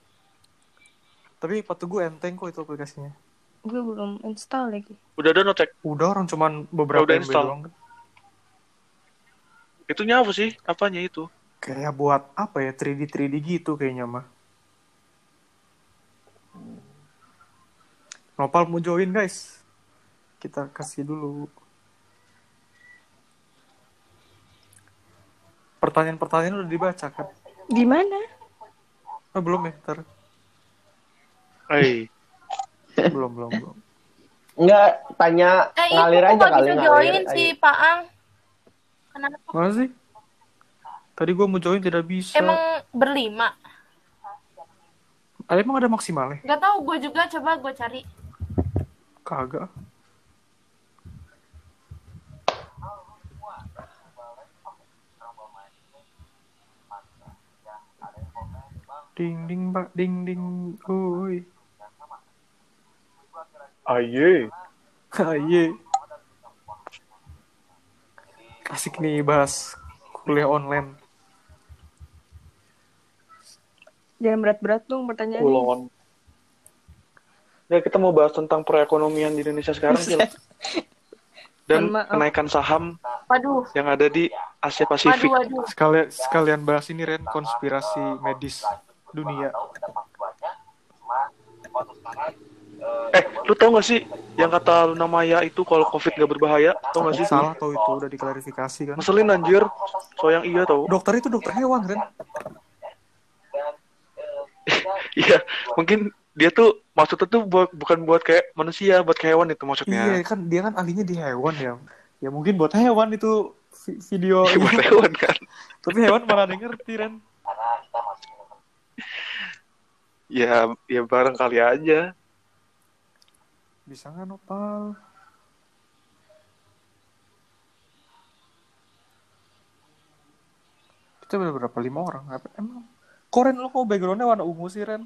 Tapi patu gue enteng kok itu aplikasinya. Gue belum install lagi. Udah ada notek. Udah orang cuman beberapa Udah MB install. doang kan. Itunya apa sih? Apanya itu? Kayak buat apa ya 3D 3D gitu kayaknya mah. Nopal mau join guys. Kita kasih dulu. Pertanyaan-pertanyaan udah dibaca kan? Di mana? Oh, belum ya, ntar. Hei. Belum, belum, belum. Enggak, tanya Eh, ngalir aja nggak kali bisa ngalir. join si Ayo. Paang. Kenapa? Mana sih? Tadi gua mau join tidak bisa. Emang berlima? Ah, emang ada maksimalnya? Gak tahu gue juga coba gue cari. Kagak. Ding ding pak ding ding oi. Aye. Aye. Asik nih bahas kuliah online. Jangan berat-berat dong pertanyaannya. Kulon. Ya kita mau bahas tentang perekonomian di Indonesia sekarang Cil. Dan maaf. kenaikan saham Waduh, yang ada di Asia waduh, Pasifik. waduh. Sekalian sekalian bahas ini Ren konspirasi medis dunia. Eh, lu tau gak sih yang kata Luna Maya itu kalau COVID gak berbahaya? Tau gak sih? Salah tau itu udah diklarifikasi kan. Ngeselin anjir. So yang iya tau. Dokter itu dokter hewan Ren. Iya, mungkin dia tuh maksudnya tuh buat, bukan buat kayak manusia, buat kayak hewan itu maksudnya. Iya kan dia kan ahlinya di hewan ya. Ya mungkin buat hewan itu vi- video Iya, buat hewan kan. Tapi hewan malah ngerti Ren. Ya, ya barangkali aja. Bisa nggak nopal? Kita berapa? Lima orang? Apa? Emang? Koren lo kok backgroundnya warna ungu sih Ren?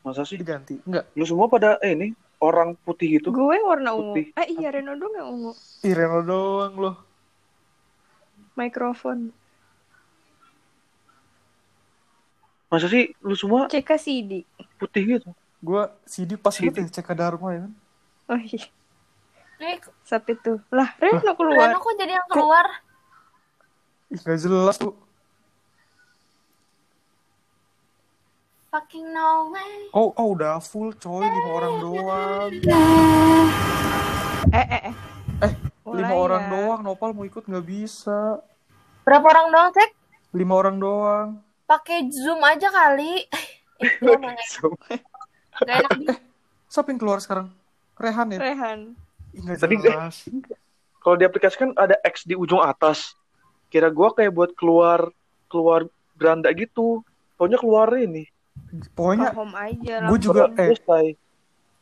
Masa sih? Diganti? Enggak. Lu semua pada eh, ini orang putih gitu. Gue warna ungu. Putih. Eh iya Reno dong yang ungu. Ih Reno doang loh. Mikrofon. Masa sih lu semua CK CD. putih gitu? Gue CD pas CD. gitu ya cek Dharma ya kan? Oh iya. Nih, Sapi tuh. Lah Reno keluar. Reno kok jadi yang keluar? Ih gak jelas tuh. Fucking no way. Oh, oh udah full coy, lima orang doang. Eh eh eh. Eh, Mulai lima orang ya. doang, Nopal mau ikut nggak bisa. Berapa orang doang, Cek? Lima orang doang. Pakai Zoom aja kali. Itu emang gak enak di Siapa yang keluar sekarang? Rehan ya? Rehan. Ih, nggak Tadi jelas. Kalau di aplikasi kan ada X di ujung atas. Kira gua kayak buat keluar keluar beranda gitu. Taunya keluar ini. Pokoknya Ke home aja gue juga eh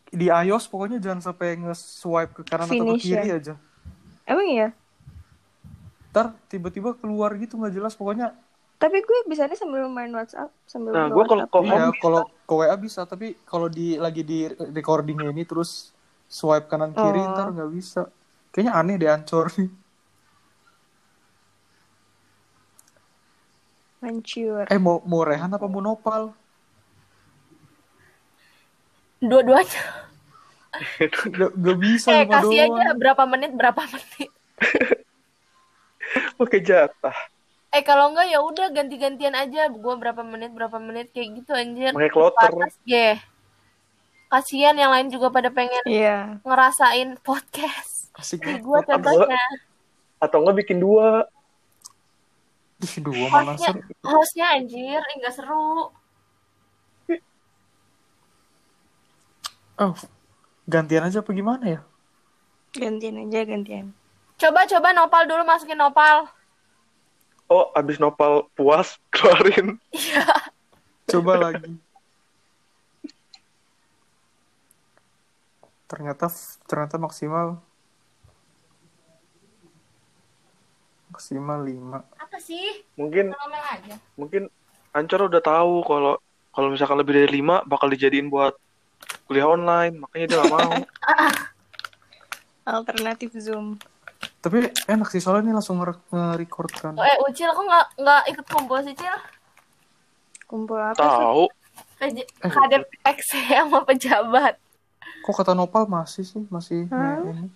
di iOS pokoknya jangan sampai nge-swipe ke kanan atau ke Finish kiri ya. aja. Emang iya? Ntar tiba-tiba keluar gitu nggak jelas pokoknya. Tapi gue bisanya sambil main WhatsApp, sambil Nah, gua kalau- kalau- Iya, bisa. kalau ke WA bisa, tapi kalau di lagi di recordingnya ini terus swipe kanan kiri Oh. ntar nggak bisa. Kayaknya aneh deh ancur nih. Hancur. Eh mau mau Rehan apa mau Nopal? Dua-duanya. Gak, gak bisa Eh, kasih doang. aja berapa menit, berapa menit. Pakai jatah. Eh, kalau enggak ya udah ganti-gantian aja. Gua berapa menit, berapa menit kayak gitu anjir. Pakai kloter. Batas, ye. Kasihan yang lain juga pada pengen Iya. ngerasain podcast. Banget. gua contohnya. Atau enggak bikin dua. Ih, dua mana Hostnya, seru. hostnya anjir, eh, nggak seru. Oh, gantian aja apa gimana ya? Gantian aja, gantian. Coba coba nopal dulu masukin nopal. Oh, abis nopal puas, keluarin. Iya. Coba lagi. Ternyata ternyata maksimal maksimal 5. Apa sih? Mungkin mungkin Ancor udah tahu kalau kalau misalkan lebih dari lima bakal dijadiin buat kuliah online, makanya dia gak mau. Alternatif Zoom. Tapi enak sih soalnya ini langsung nge- nge-record kan. Oh, eh Ucil kok nggak nggak ikut kumpul sih Cil? Kumpul apa sih? tahu. Pej- Kadep X sama pejabat. Kok kata Nopal masih sih? Masih Hah? ini.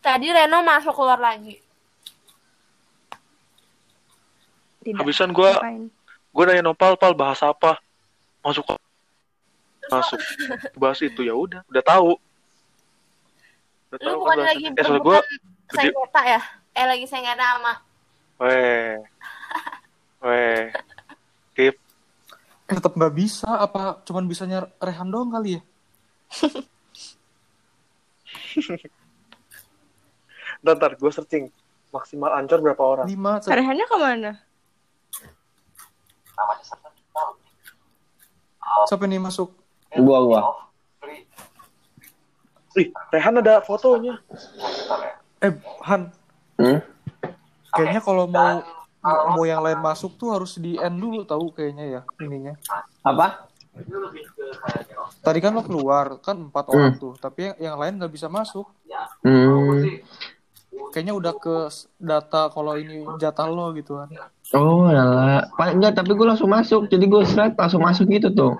Tadi Reno masuk keluar lagi. Tidak. Habisan gua Ngapain? gue nanya Nopal, Pal bahas apa? Masuk masuk bahas itu ya udah, udah tahu. Udah Lu tahu bukan bahas- lagi eh, gue bukan sengketa ya? Eh lagi sengketa sama Weh. Weh. Tip. Eh, tetap nggak bisa. Apa cuman bisanya Rehan doang kali ya? Ntar, ntar gue searching. Maksimal ancor berapa orang? 5. Rehannya ke mana? Siapa nih masuk? Gua gua. Ih, Rehan ada fotonya. Eh, Han. Hmm? Kayaknya kalau mau mau yang lain masuk tuh harus di end dulu tahu kayaknya ya ininya. Apa? Tadi kan lo keluar kan empat orang tuh, tapi yang, yang lain nggak bisa masuk. Hmm. Kayaknya udah ke data kalau ini jatah lo gitu kan. Oh, lah. Enggak, tapi gue langsung masuk. Jadi gue seret langsung masuk gitu tuh.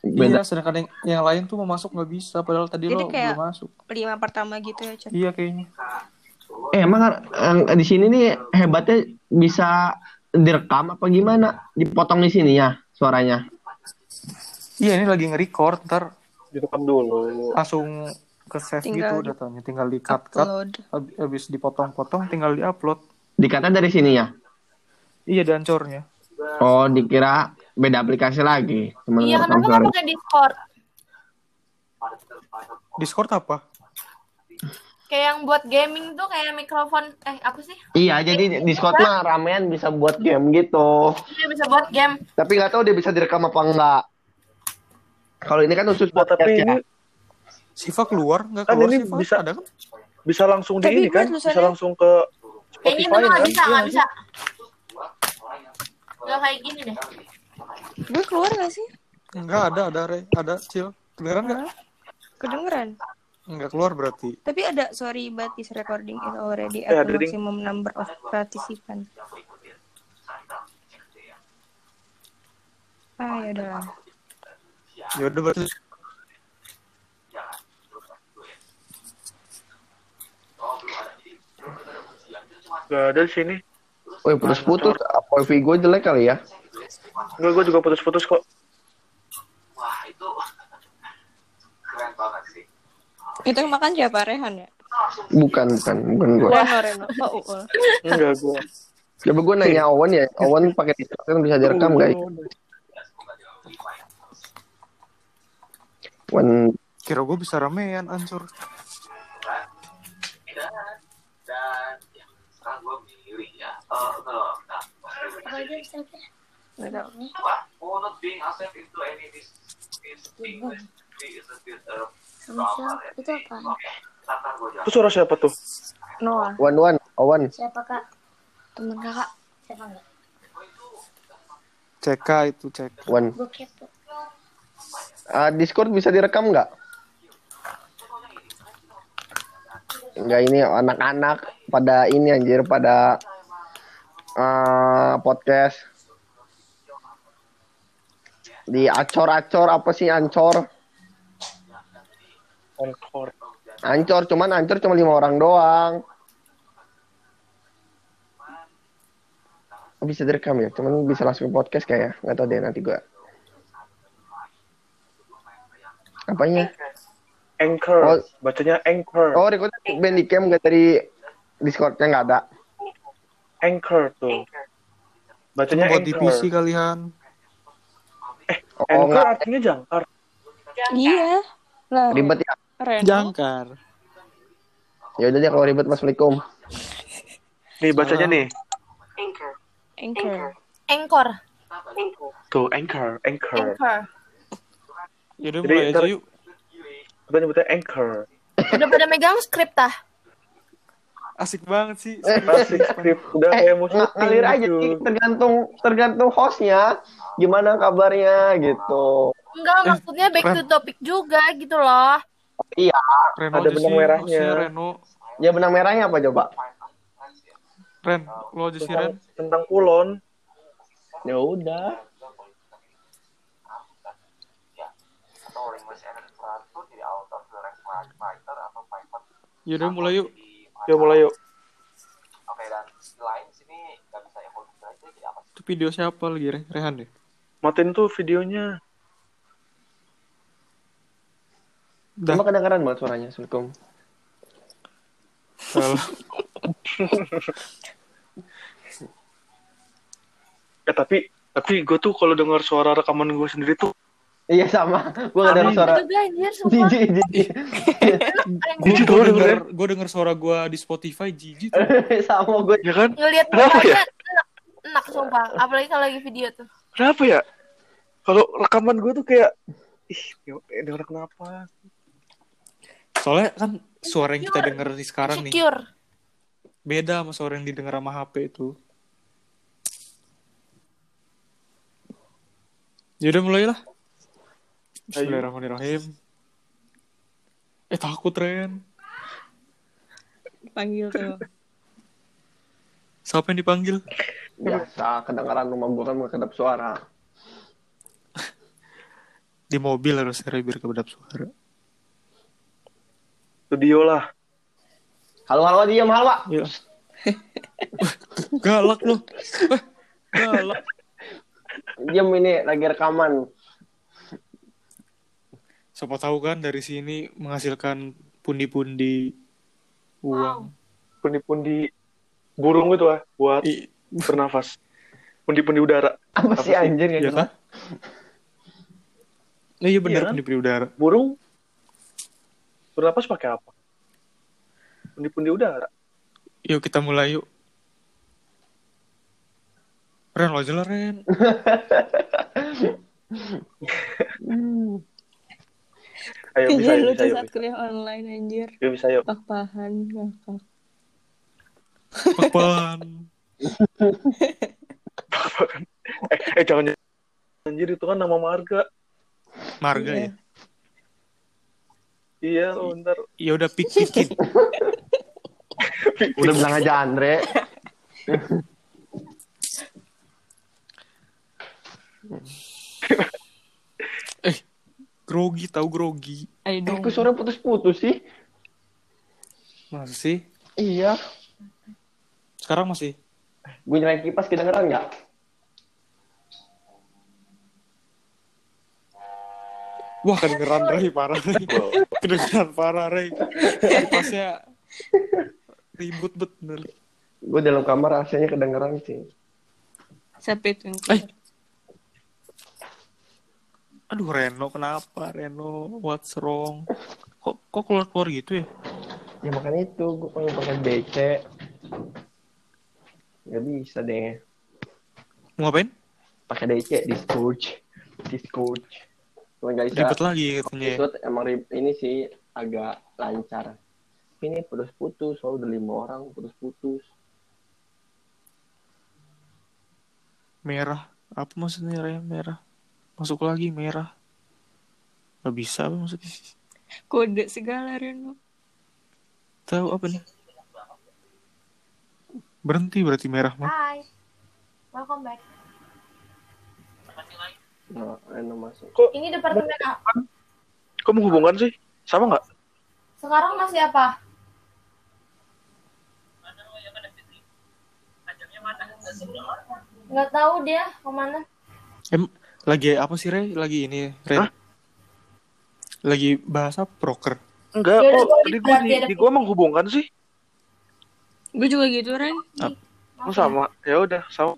Beda. Iya, sedangkan yang, yang lain tuh mau masuk nggak bisa, padahal tadi Jadi lo kayak- belum masuk. Lima pertama gitu ya, Chan. Iya kayaknya. Eh, emang di sini nih hebatnya bisa direkam apa gimana? Dipotong di sini ya suaranya. Iya ini lagi nge-record, ntar Direkam dulu. langsung ke save Tinggal gitu datanya, tinggal di cut cut, habis dipotong-potong, tinggal di upload. Dikata dari sini ya. Iya dancornya. Oh, dikira beda aplikasi lagi. Iya kenapa nggak pakai Discord? Discord apa? Kayak yang buat gaming tuh kayak mikrofon eh apa sih? Iya, jadi Discord mah ramean bisa buat game gitu. Dia bisa buat game. Tapi nggak tahu dia bisa direkam apa enggak. Kalau ini kan khusus Nah, buat tapi ini Siva keluar nggak Kan keluar ini Siva? bisa- Ada kan? bisa langsung di Tapi ini gue kan? Bisa tulisannya- langsung ke Kayaknya Spotify itu nggak kan? bisa nggak Iya, bisa. Nggak kayak gini deh. Gue keluar gak sih? Enggak ada, ada Re, ada Cil. Kedengeran nggak? Kedengeran. Enggak keluar berarti. Tapi ada sorry but is recording is already at ada the ding. maximum number of participants. Ah ya udah. Ya udah berarti Gak ada di sini. Woi, putus-putus. Apa gue jelek kali ya? Enggak, gue juga putus-putus kok. Itu yang makan siapa Rehan ya? Bukan, bukan, bukan gue. Reno Reno. Oh, Uul. Enggak, gue. Coba gue nanya Owen ya. Owen pakai Discord kan bisa direkam guys. Owen kira gue bisa ramean ancur. Nggak tahu. itu apa? Itu suara siapa tuh? Noah. Owen Owen Owen. Siapa kak? Temen kakak? Siapa enggak? CK itu. Gue kepo. Ah, Discord bisa direkam nggak? Enggak ini anak-anak pada ini anjir pada ah, podcast di acor-acor apa sih ancor Encore. ancor cuman ancor cuma lima orang doang Oh, bisa direkam ya cuman bisa langsung podcast kayak nggak tahu deh nanti gua apanya Anchor. Oh. Bacanya Anchor. oh record bandicam nggak dari discordnya nggak ada Anchor tuh. Bacanya Cuma buat di Anchor. PC kalian. Oh Anchor nggak artinya jangkar. Iya. Lah, Ribet ya. Reno. Jangkar. Ya udah deh kalau ribet Assalamualaikum. Nih bacanya nih. Anchor. Anchor. Tuh, anchor, anchor. Anchor. Yaudah Jadi, mulai aja yuk. Kita nyebutnya anchor. Udah pada megang skrip tah? Asik banget sih. Asik skrip udah Eh, kayak syuting ngalir aja gitu. sih, tergantung tergantung hostnya gimana kabarnya gitu. Enggak, maksudnya back to topic juga gitu loh. Iya, Reno Ada benang sih, merahnya. Reno. ya benang merahnya apa coba? Ren, lo aja sih Tentang, Ren. tentang kulon. Ya udah. Yaudah mulai yuk. Yuk mulai yuk. Itu video siapa lagi Re? Rehan deh. Matiin tuh videonya. Dah. Cuma kedengeran banget suaranya, Assalamualaikum. Eh tapi tapi gue tuh kalau dengar suara rekaman gue sendiri tuh Iya sama, gue gak denger suara. Juga anjir, sumpah. Jijik, jijik. Gue tau denger, gue denger suara gue di Spotify jijik tuh. sama gue. ya kan? Ngeliat Kenapa ya? enak, enak sumpah. Apalagi kalau lagi video tuh. Kenapa ya? Kalau rekaman gue tuh kayak ih, ini orang kenapa? Soalnya kan suara yang kita denger di sekarang nih beda sama suara yang didengar sama HP itu. Yaudah mulai lah. Bismillahirrahmanirrahim. Eh takut Ren. Panggil tuh. Siapa yang dipanggil? Biasa, kedengeran rumah gue kan kedap suara. Di mobil harus Re, biar kedap suara. Studio lah. Halo, halo, diam, halo, Pak. Iya. Galak lu. Galak. Diam ini lagi rekaman. Siapa tahu kan dari sini menghasilkan pundi-pundi uang. Pundi-pundi burung itu ah buat I- bernafas. Pundi-pundi udara. Apa, Apa sih anjir Iya gitu? kan? Nah, iya benar Iya kan? pundi-pundi udara. Burung bernapas pakai apa? Pundi-pundi udara. Yuk kita mulai yuk. Ren lo aja lah Ren. Ayo bisa lucu bisa yuk. saat kuliah online anjir. Yuk bisa yuk. Pak-pahan, ngakak. Papan. eh, eh jangan anjir itu kan nama marga. Marga Iya. ya. Iya, lo ntar Ya udah pik pikin. Udah bilang aja Andre. Grogi tahu grogi. Eh, kok suara putus-putus sih? Masa sih? Iya. Sekarang masih. Gue nyalain kipas kedengeran nggak? Wah kedengeran Ray parah Ray. kedengeran parah Ray. Kipasnya ribut bet bener. Gue dalam kamar rasanya kedengeran sih. Siapa itu yang Eh. Aduh Reno kenapa Reno? What's wrong? Kok kok keluar keluar gitu ya? Ya makanya itu gue pengen pakai DC. Gak bisa deh. Mau ngapain? Pakai DC Discord. Discord. Cuma gak bisa. Ribet lagi katanya. ya. Itu emang rib- ini sih agak lancar. Ini putus-putus, soalnya udah lima orang putus-putus. Merah. Apa maksudnya Ray merah? Masuk lagi merah. Gak bisa apa maksudnya? Kode segala Reno. Tahu apa nih? Berhenti berarti merah mah. Hai. Welcome back. Nah, Reno masuk. Ini departemen apa? kok menghubungkan sih? Sama nggak? Sekarang masih apa? Nggak tahu dia ke mana. Em, lagi apa sih Ray? Lagi ini Ray. Hah? Lagi bahas apa? Proker. Enggak, kok tadi di- gue di, di gue menghubungkan sih. Gue juga gitu Ren. Oh, sama. Ya udah, sama.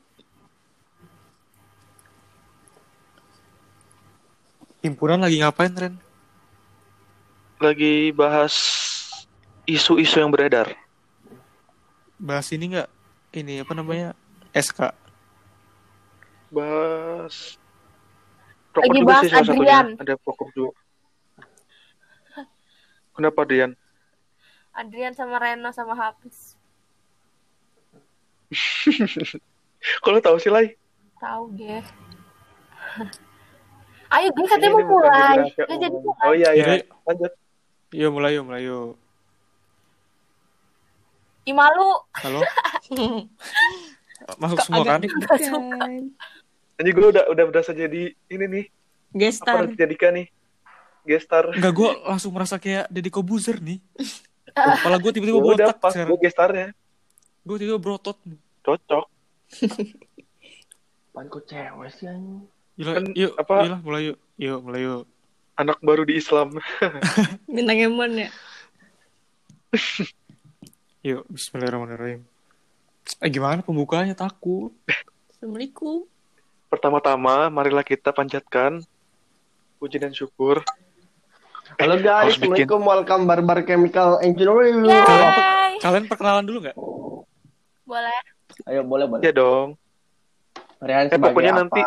Himpunan lagi ngapain Ren? lagi bahas isu-isu yang beredar. Bahas ini nggak? Ini apa namanya? SK. Bahas Lagi bahas satunya. Adrian. Ada pokok juga. Kenapa Dian? Adrian sama Reno sama Hafiz. Kalau tahu sih Lai. Tahu deh. Ayo gue katanya mau mulai. Gue jadi mulai. Oh iya iya. Lanjut. Yuk mulai yuk mulai yuk. Ih malu. Halo. Masuk semua kan? Gak suka. Anjing gue udah udah berasa jadi ini nih. Gestar. Apa dijadikan nih? Gestar. Enggak, gue langsung merasa kayak Deddy Kobuzer nih. Kepala gue tiba-tiba Ya udah botak pas sekarang. gue gestarnya. Gue tiba-tiba berotot. Cocok. Pan kok cewek sih anjing. Gila, Kan yuk, apa? gila, mulai yuk. Yuk, mulai yuk. Anak baru di Islam. Bintang Emon ya. Yuk, bismillahirrahmanirrahim. Eh, gimana pembukanya? Takut. Assalamualaikum. Pertama-tama, marilah kita panjatkan puji dan syukur. Halo guys, Harus bikin. Assalamualaikum, welcome Barbar Chemical Engineering. Yeay. Kalian perkenalan dulu nggak? Boleh. Ayo boleh boleh. Ya dong. Rian Eh, sebagai pokoknya apa? nanti-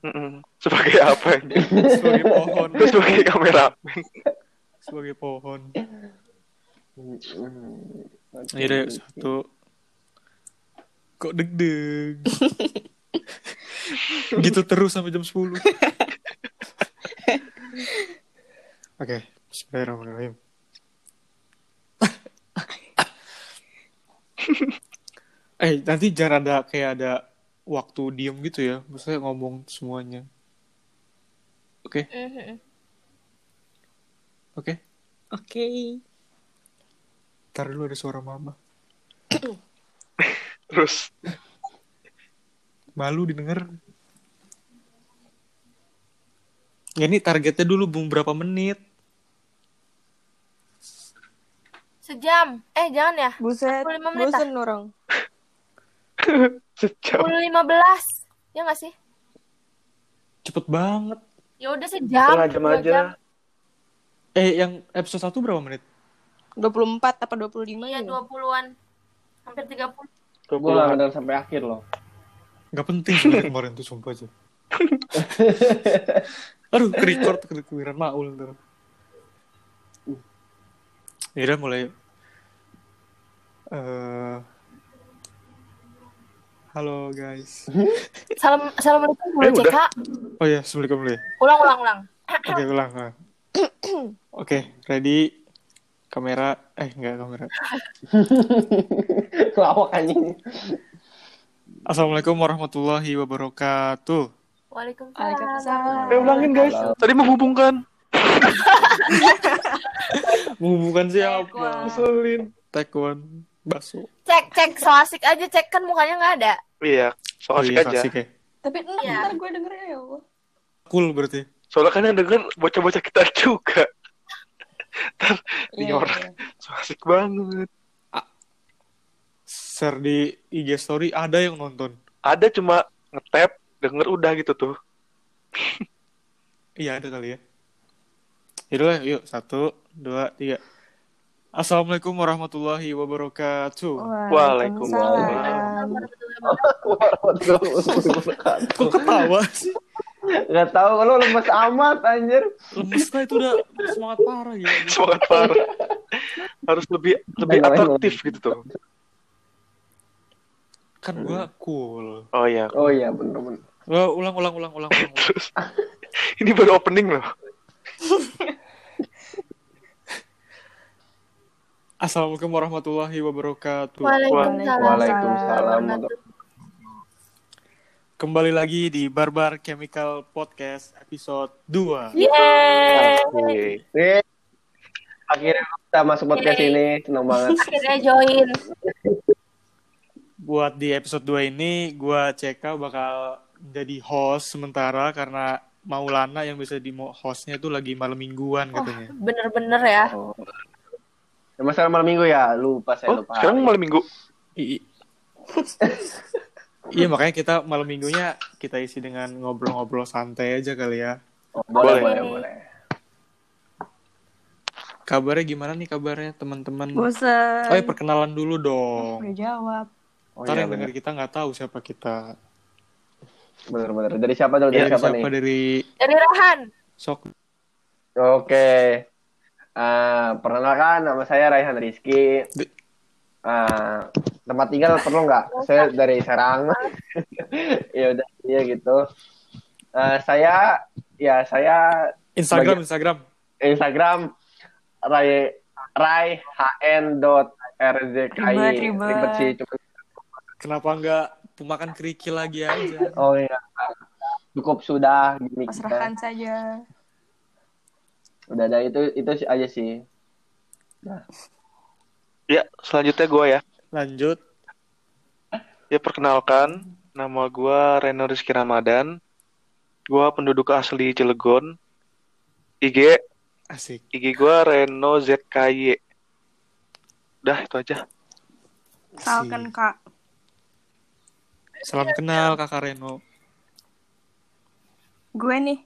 Mm-mm. Sebagai apa ini? Sebagai pohon. Terus sebagai kamera. Sebagai pohon. Ayo satu. Kok deg-deg? gitu terus sampai jam 10. Oke, bismillahirrahmanirrahim. eh, nanti jangan ada kayak ada waktu diem gitu ya. Maksudnya ngomong semuanya. Oke, Mhm. oke. Oke. Ntar dulu ada suara mama. Terus Malu didengar. Ya ini targetnya dulu bung berapa menit? Sejam. Eh jangan ya. Buset. 45 menit ah. Bosen orang. sejam. 10 15. Ya nggak sih? Cepet banget. Ya udah sejam. Setengah jam aja. jam. Eh yang episode 1 berapa menit? 24 apa 25 Iya ya? 20-an. Hampir 30. Gue gak ngedengar sampai akhir loh. Gak penting sebenarnya kemarin tuh sumpah aja. Aduh, ke record ke kewiran maul ntar. Ya udah mulai. Eh, halo guys. Salam Assalamualaikum Eh, boleh udah. CK. Oh ya, assalamualaikum dulu. Ulang ulang ulang. Oke, ulang. ulang. Oke, ready. Kamera, eh enggak kamera. Lawak anjing. Assalamualaikum warahmatullahi wabarakatuh. Waalaikumsalam. Waalaikumsalam. Eh ulangin guys. Tadi menghubungkan. Menghubungkan siapa? Ngeselin. Taekwondo, bakso. Cek cek so asik aja cek kan mukanya nggak ada. Iya. So Oh asik iya, aja. asik ya. Tapi enak Iya. ntar gue denger ya Allah. Cool berarti. Soalnya kan yang denger bocah-bocah kita juga. Ini Iya, orang iya. so asik banget. Share di IG story ada yang nonton. Ada cuma ngetap, denger udah gitu tuh. Iya ada kali ya. Yaudah, yuk satu, dua, tiga. Assalamualaikum warahmatullahi wabarakatuh. Waalaikumsalam. Kok ketawa sih? Gak tau kalau lemes amat anjir. Lemes lah itu udah semangat parah ya. Semangat parah. Harus lebih lebih atraktif gitu tuh. Kan gua cool. Oh iya. Oh iya bener-bener. Gua ulang, ulang, ulang, ulang, ulang. ulang. Terus ini baru opening loh. Assalamualaikum warahmatullahi wabarakatuh. Waalaikumsalam. Waalaikumsalam. Kembali lagi di Barbar Chemical Podcast episode 2. Yeay. Akhirnya kita masuk podcast Yeay. ini. Senang banget. Akhirnya join. Buat di episode 2 ini, gua CK bakal jadi host sementara karena Maulana yang bisa di hostnya itu lagi malam mingguan Oh, katanya. bener-bener ya. Oh. Ya, masalah malam minggu ya, lupa saya Oh, lupa. sekarang malam minggu. I- Iya makanya kita malam minggunya kita isi dengan ngobrol-ngobrol santai aja kali ya. Oh, boleh, Boleh. boleh, boleh. Kabarnya gimana nih kabarnya teman-teman? Bosan. Oh ya perkenalan dulu dong. Udah jawab. Oh, Ntar iya, yang denger kita nggak tahu siapa kita. Bener-bener. Dari siapa dulu? Dari Dari siapa, siapa nih? dari Dari Rahan. sok Oke. Eh, perkenalkan nama saya Raihan Rizky. Di- Eh, tempat tinggal perlu nggak? Saya dari Serang. ya udah, iya gitu. Eh, saya, ya saya Instagram Bagi- Instagram. Instagram Rai Rai HN dot RZKI ribet. sih cuma Kenapa nggak pemakan kerikil lagi aja? oh iya cukup sudah gini kita Pasrahkan saja. udah ada itu itu aja sih Ya, selanjutnya gue ya. Lanjut. Ya, perkenalkan. Nama gue Reno Rizky Ramadan. Gue penduduk asli Cilegon. IG, Asik. IG gue Reno ZKY. Udah, itu aja. Salkan kak. Salam kenal Kakak Reno. Gue nih.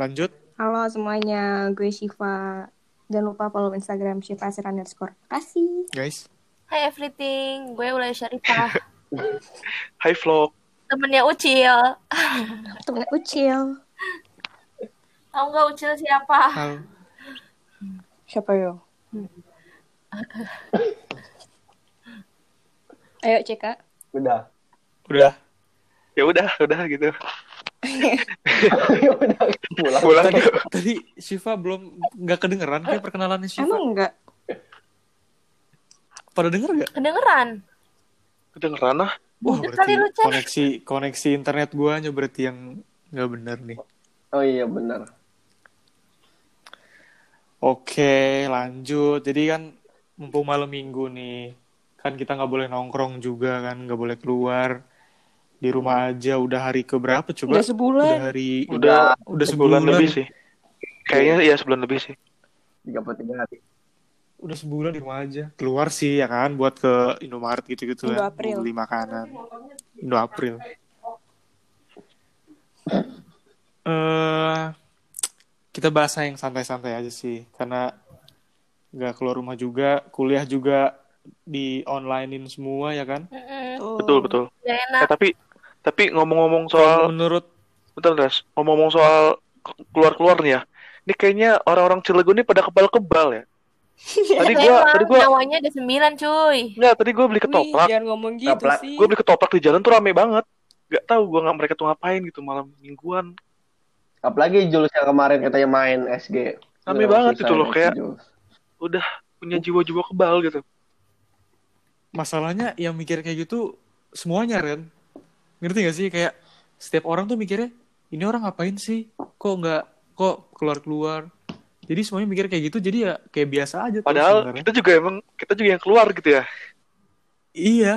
Lanjut. Halo semuanya, gue Shiva. Jangan lupa follow Instagram Shiva Asir underscore. Kasih. Guys. Hai everything, gue Ulay Syarifah. Hai vlog. Temennya Ucil. Temennya Ucil. Tahu nggak Ucil siapa? Hal. Siapa yo? Ayo Ceka. Udah Udah. Ya udah, udah gitu. Ya udah pulang Pulang Tadi, tadi Shiva belum nggak kedengeran kayak perkenalannya Shiva. Emang enggak? Pada denger nggak? Kedengeran. Kedengeran ah. Wah berarti lu, koneksi koneksi internet gua aja berarti yang nggak bener nih. oh iya benar Oke lanjut. Jadi kan mumpung malam minggu nih kan kita nggak boleh nongkrong juga kan nggak boleh keluar di rumah aja udah hari ke berapa coba? Udah sebulan. Udah hari Udah, udah sebulan, sebulan, lebih sih. Kayaknya iya sebulan lebih sih. 33 hari udah sebulan di rumah aja keluar sih ya kan buat ke Indomaret gitu-gitu Indo kan April. beli makanan Indo April eh kita bahas yang santai-santai aja sih karena nggak keluar rumah juga kuliah juga di onlinein semua ya kan Mm-mm. Tuh. Betul, betul. Eh, tapi tapi ngomong-ngomong soal menurut bentar, Ras. Ngomong-ngomong soal keluar-keluar nih ya. Ini kayaknya orang-orang Cilegon ini pada kebal-kebal ya. Tadi gua Emang tadi gua nyawanya ada sembilan cuy. enggak, tadi gua beli Wih, ketoprak. jangan ngomong gitu Ketoprak. sih. Gua beli ketoprak di jalan tuh rame banget. Gak tahu gua nggak mereka tuh ngapain gitu malam mingguan. apalagi Jules yang kemarin katanya main SG Rame banget itu loh, kayak-. Udah punya jiwa-jiwa kebal gitu. Masalahnya yang mikir kayak gitu semuanya Ren ngerti gak sih kayak setiap orang tuh mikirnya ini orang ngapain sih kok nggak kok keluar keluar jadi semuanya mikir kayak gitu jadi ya kayak biasa aja tuh Padahal sebenarnya. kita juga emang kita juga yang keluar gitu ya. iya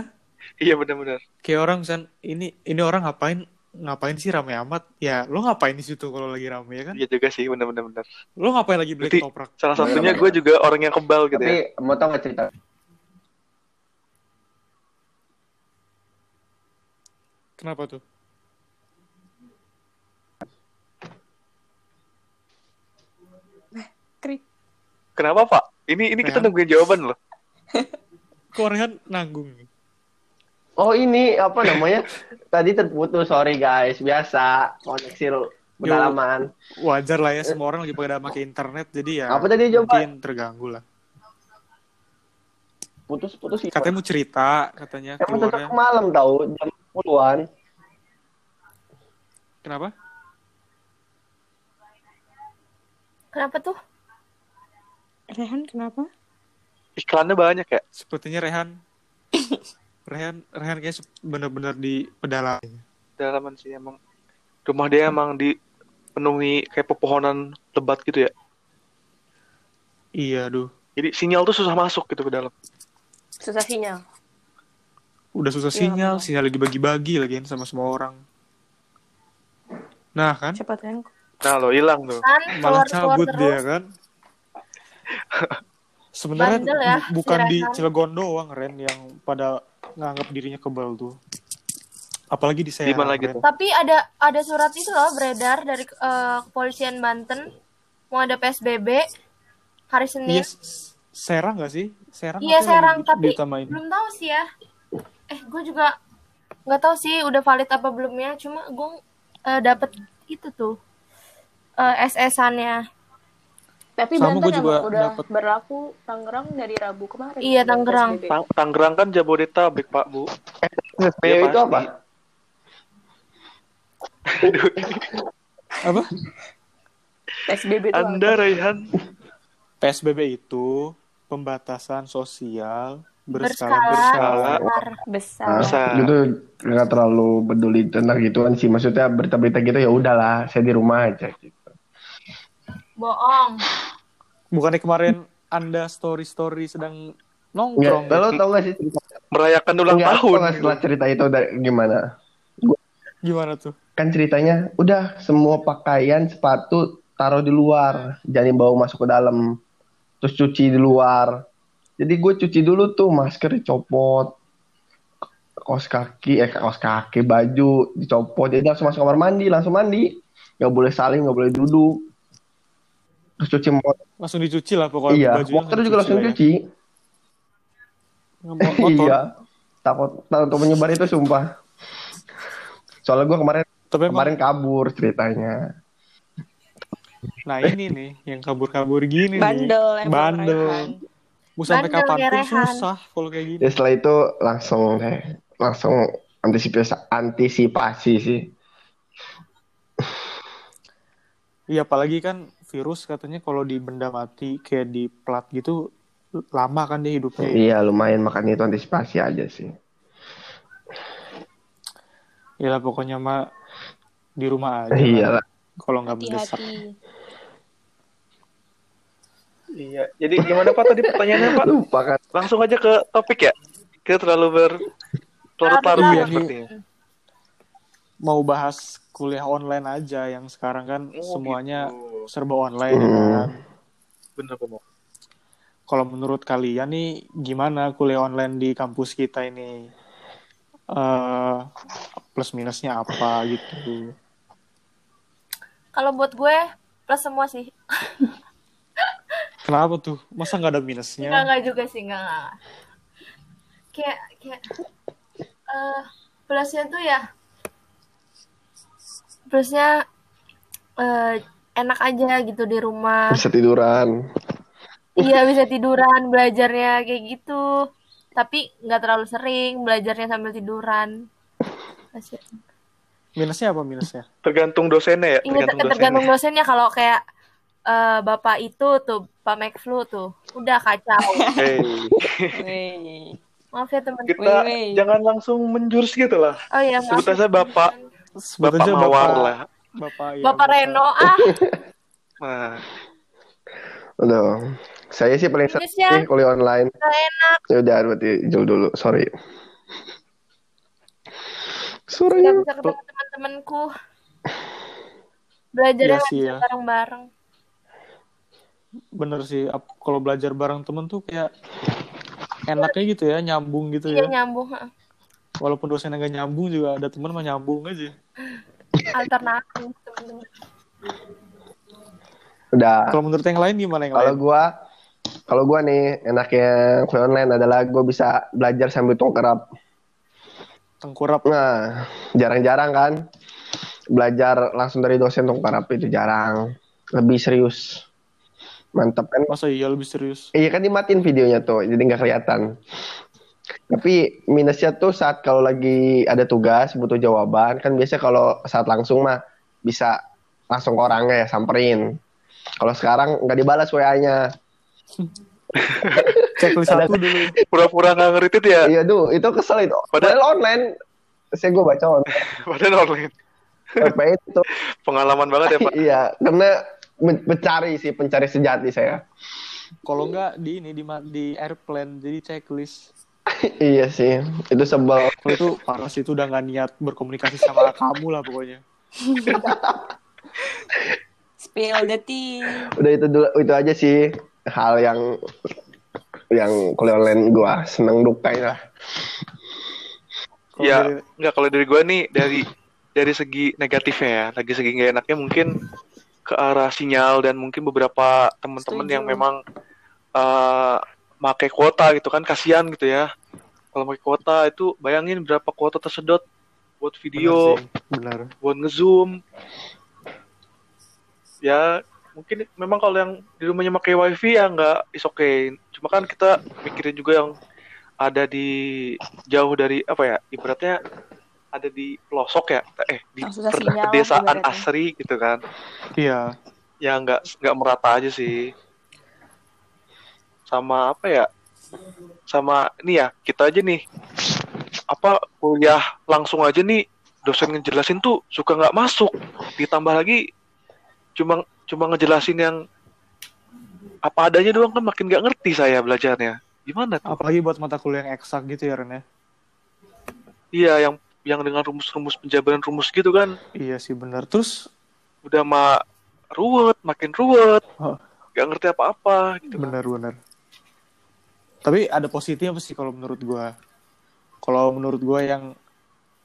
Iya benar-benar. kayak orang misal ini ini orang ngapain ngapain sih rame amat ya lo ngapain di situ kalau lagi rame ya kan Iya juga sih benar-benar. benar. lo ngapain lagi beli ketoprak Salah satunya gue juga orang yang kebal gitu ya. tapi mau tau gak cerita kenapa tuh? Krik. Kenapa Pak? Ini ini kita nungguin jawaban loh. kok Rehan nanggung? Oh ini apa namanya? Tadi terputus. Sorry guys. Biasa. Koneksi pedalaman wajar lah ya semua orang lagi pada pakai internet jadi ya apa tadi coba? mungkin terganggu lah. Putus-putus katanya mau cerita katanya emang tetap malam tahu jam 10-an kenapa Kenapa tuh? Rehan kenapa? Iklannya banyak ya. Sepertinya Rehan Rehan Rehan kayak bener-bener di pedalaman. Dalaman sih emang. Rumah dia emang dipenuhi kayak pepohonan lebat gitu ya. Iya, aduh. Jadi sinyal tuh susah masuk gitu ke dalam. Susah sinyal. Udah susah Iya, sinyal, betul. sinyal dibagi-bagi lagi sama semua orang. Nah kan, tuh yang Nah lo hilang tuh. Kan malah cabut terus. dia kan. Sebenarnya ya, bu- bukan si di. Cilegon doang Ren yang pada nganggap dirinya kebal tuh. Apalagi di Serang. mana lagi Ren. tuh? Tapi ada ada surat itu loh beredar dari eh, kepolisian Banten mau ada PSBB. hari Iya, Senin. s- Serang gak sih? Serang Iya, Serang, lagi tapi belum tahu sih ya. Eh, gue juga nggak tahu sih udah valid apa belumnya. Cuma gue eh, dapet itu tuh eh, SS-annya. Tapi Sama Banten gua juga udah dapet. berlaku Tangerang dari Rabu kemarin. Iya, udah Tangerang. Tang- Tangerang kan Jabodetabek, Pak, Bu. PSBB Iya, itu apa? Apa? PSBB itu Anda, apa? Raihan. PSBB itu pembatasan sosial berskala Berskala besar. besar. Nah, gitu nggak terlalu peduli tentang gituan sih. Maksudnya berita-berita gitu ya udahlah, saya di rumah aja gitu. Bohong. Bukannya kemarin Anda story-story sedang nongkrong. lo gitu? tau gak sih cerita, Merayakan ulang nggak, tahun. nggak setelah cerita itu da- gimana? Gimana tuh? Kan ceritanya udah semua pakaian, sepatu taruh di luar, jangan bawa masuk ke dalam. Terus cuci di luar. Jadi gue cuci dulu tuh masker dicopot, kaos kaki, eh kaos kaki, baju dicopot. Jadi langsung masuk kamar mandi, langsung mandi. Nggak boleh saling, nggak boleh duduk. Terus cuci motor. Langsung dicuci lah pokoknya Iya, motor juga langsung ya. cuci. Iya. Takut takut menyebar itu sumpah. Soalnya gue kemarin Tapi emang, kemarin kabur ceritanya. nah ini nih yang kabur-kabur gini nih. Bandel emang Bandel. Mau sampai ya, Rehan. susah kalau kayak gini. Ya setelah itu langsung deh, langsung antisipasi antisipasi sih. Iya apalagi kan virus katanya kalau di benda mati kayak di plat gitu lama kan dia hidupnya. Iya lumayan makan itu antisipasi aja sih. Ya lah pokoknya mah di rumah aja. Iya lah. lah. Kalau nggak mendesak. Hati-hati. Iya. Jadi gimana Pak tadi pertanyaannya Pak? Lupa kan. Langsung aja ke topik ya. Kita terlalu ber larut-larut Iya, ya nih. sepertinya. Mau bahas kuliah online aja yang sekarang kan Oh, semuanya gitu. serba online ya Hmm. kan. Bener-bener. Kalau menurut kalian nih gimana kuliah online di kampus kita ini? eh plus minusnya apa gitu? Kalau buat gue plus semua sih. Kenapa tuh? Masa nggak ada minusnya? enggak juga sih, enggak, enggak. Kayak, kayak, eh plusnya tuh ya, plusnya eh enak aja gitu di rumah. Bisa tiduran. Iya bisa tiduran, belajarnya kayak gitu. Tapi nggak terlalu sering belajarnya sambil tiduran. Minusnya apa minusnya? Tergantung dosennya ya. Iya ter- tergantung dosennya kalau kayak eh, bapak itu tuh Pak McFlu tuh udah kacau. Hey, Wey. Maaf ya teman. kita Wei, wei. jangan langsung menjurus gitu lah. Oh iya. Sebut aja Bapak Sebut Bapak aja Mawar lah. Bapak, ya, Bapak Reno ah Nah, Udah. Saya sih paling Minusnya sih kuliah online. enak. Ya udah berarti Jul dulu. Sorry. Nggak Suaranya bisa ketemu teman-temanku. Belajarnya Iya ya. bareng-bareng. Bener sih. Kalau belajar bareng temen tuh kayak enaknya gitu ya, nyambung gitu Iya ya. nyambung. Walaupun dosennya nggak nyambung juga ada temen mah nyambung aja. Alternatif teman-teman. udah. Kalau menurut yang lain gimana yang Kalau gua kalau gua nih enaknya kuliah online adalah gua bisa belajar sambil tongkrap. Tengkurap. Nah, jarang-jarang kan belajar langsung dari dosen tongkrap itu jarang. Lebih serius. Mantap kan? Masa iya lebih serius? Iya kan dimatiin videonya tuh, jadi nggak kelihatan. Tapi minusnya tuh saat kalau lagi ada tugas butuh jawaban kan biasa kalau saat langsung mah bisa langsung ke orangnya ya samperin. Kalau sekarang nggak dibalas WA-nya. Checklist satu dulu. pura-pura nggak ngerti ya. Iya tuh, itu kesel itu. Padahal- Padahal online. Saya gue baca online. Padahal online. Apa itu? Pengalaman banget ya Pak. iya, karena mencari sih, pencari sejati saya. Kalau nggak di ini di, di airplane jadi checklist. iya sih, itu sebel. Kalau itu parah sih itu udah nggak niat berkomunikasi sama kamu lah pokoknya. Spill the tea. Udah itu dulu, itu aja sih hal yang yang kuliah online gua seneng duka lah. Ya, dari- nggak kalau dari gua nih dari dari segi negatifnya ya, lagi segi nggak enaknya mungkin ke arah sinyal dan mungkin beberapa teman-teman yang memang eh pakai kuota gitu kan kasihan gitu ya. Kalau pakai kuota itu bayangin berapa kuota tersedot buat video Bener sih, bener. buat ngezoom. Ya mungkin memang kalau yang di rumahnya pakai wifi ya nggak is okay. Cuma kan kita mikirin juga yang ada di jauh dari apa ya ibaratnya ada di pelosok ya eh di pedesaan ibaratnya. asri gitu kan. Iya. ya nggak nggak merata aja sih. Sama apa ya? Sama ini ya kita aja nih. Apa kuliah langsung aja nih dosen ngejelasin tuh suka nggak masuk. Ditambah lagi cuma cuma ngejelasin yang apa adanya doang kan makin nggak ngerti saya belajarnya. Gimana tuh? Apalagi buat mata kuliah yang eksak gitu ya Ren ya. iya yang yang dengan rumus-rumus penjabaran rumus gitu kan Iya sih bener. Terus udah mah ruwet makin ruwet Oh. nggak ngerti apa-apa gitu kan. bener bener. Tapi ada positifnya sih kalau menurut gua. Kalau menurut gua yang